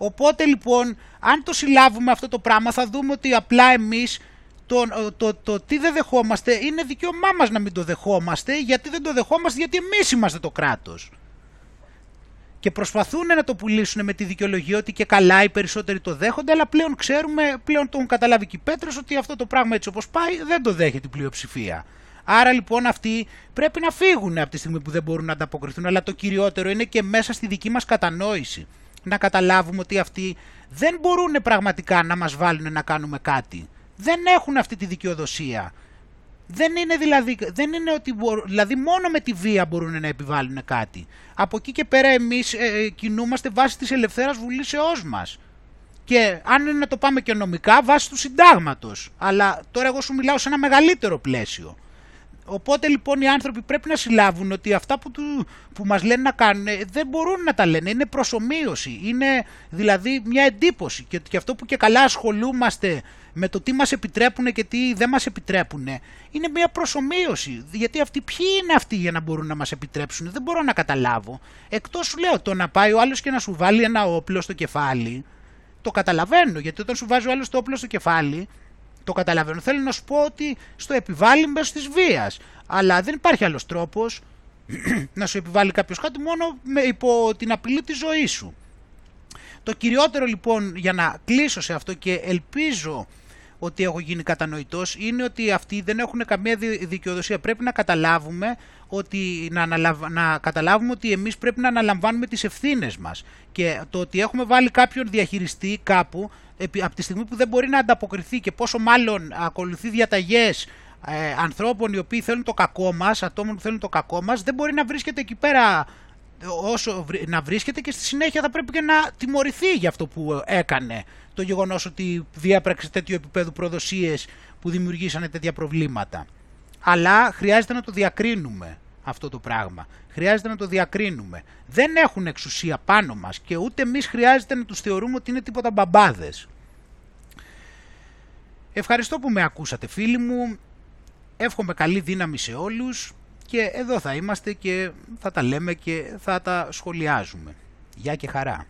[SPEAKER 1] Οπότε λοιπόν, αν το συλλάβουμε αυτό το πράγμα θα δούμε ότι απλά εμείς το, το, το, τι δεν δεχόμαστε είναι δικαίωμά μας να μην το δεχόμαστε γιατί δεν το δεχόμαστε γιατί εμείς είμαστε το κράτος. και προσπαθούν να το πουλήσουν με τη δικαιολογία ότι και καλά οι περισσότεροι το δέχονται, αλλά πλέον ξέρουμε, πλέον το έχουν καταλάβει και οι Πέτρος ότι αυτό το πράγμα έτσι όπως πάει δεν το δέχεται η πλειοψηφία. Άρα λοιπόν αυτοί πρέπει να φύγουν από τη στιγμή που δεν μπορούν να ανταποκριθούν, αλλά το κυριότερο είναι και μέσα στη δική μας κατανόηση. Να καταλάβουμε ότι αυτοί δεν μπορούν πραγματικά να μας βάλουν να κάνουμε κάτι. Δεν έχουν αυτή τη δικαιοδοσία. Δεν είναι δηλαδή, δεν είναι ότι δηλαδή μόνο με τη βία μπορούν να επιβάλλουν κάτι. Από εκεί και πέρα εμείς ε, ε κινούμαστε βάσει της ελευθέρας βουλήσεώς μας. Και αν είναι να το πάμε και νομικά βάσει του συντάγματος. Αλλά τώρα εγώ σου μιλάω σε ένα μεγαλύτερο πλαίσιο. Οπότε λοιπόν οι άνθρωποι πρέπει να συλλάβουν ότι αυτά που, του, που μας λένε να κάνουν ε, δεν μπορούν να τα λένε, είναι προσωμείωση, είναι δηλαδή μια εντύπωση. Και, και αυτό που και καλά ασχολούμαστε με το τι μας επιτρέπουν και τι δεν μας επιτρέπουν είναι μια προσωμείωση. Γιατί αυτοί ποιοι είναι αυτοί για να μπορούν να μας επιτρέψουν; Δεν μπορώ να καταλάβω. Εκτός σου λέω το να πάει ο άλλος και να σου βάλει ένα όπλο στο κεφάλι το καταλαβαίνω. Γιατί όταν σου βάζει ο άλλος το όπλο στο κεφάλι το καταλαβαίνω. Θέλω να σου πω ότι στο επιβάλλει μέσω της βίας. Αλλά δεν υπάρχει άλλος τρόπος να σου επιβάλλει κάποιος κάτι μόνο με, υπό την απειλή της ζωής σου. Το κυριότερο λοιπόν για να κλείσω σε αυτό και ελπίζω ότι έχω γίνει κατανοητός είναι ότι αυτοί δεν έχουν καμία δικαιοδοσία. Πρέπει να καταλάβουμε ότι, να, να καταλάβουμε ότι εμείς πρέπει να αναλαμβάνουμε τις ευθύνες μας και το ότι έχουμε βάλει κάποιον διαχειριστή κάπου από τη στιγμή που δεν μπορεί να ανταποκριθεί και πόσο μάλλον ακολουθεί διαταγές ε, ανθρώπων οι οποίοι θέλουν το κακό μας, ατόμων που θέλουν το κακό μας, δεν μπορεί να βρίσκεται εκεί πέρα όσο να βρίσκεται και στη συνέχεια θα πρέπει και να τιμωρηθεί για αυτό που έκανε. Το γεγονός ότι διέπραξε τέτοιο επίπεδο προδοσίες που δημιουργήσανε τέτοια προβλήματα. Αλλά χρειάζεται να το διακρίνουμε αυτό το πράγμα. Χρειάζεται να το διακρίνουμε. Δεν έχουν εξουσία πάνω μας και ούτε εμείς χρειάζεται να τους θεωρούμε ότι είναι τίποτα μπαμπάδες. Ευχαριστώ που με ακούσατε φίλοι μου. Εύχομαι καλή δύναμη σε όλους και εδώ θα είμαστε και θα τα λέμε και θα τα σχολιάζουμε. Γεια και χαρά.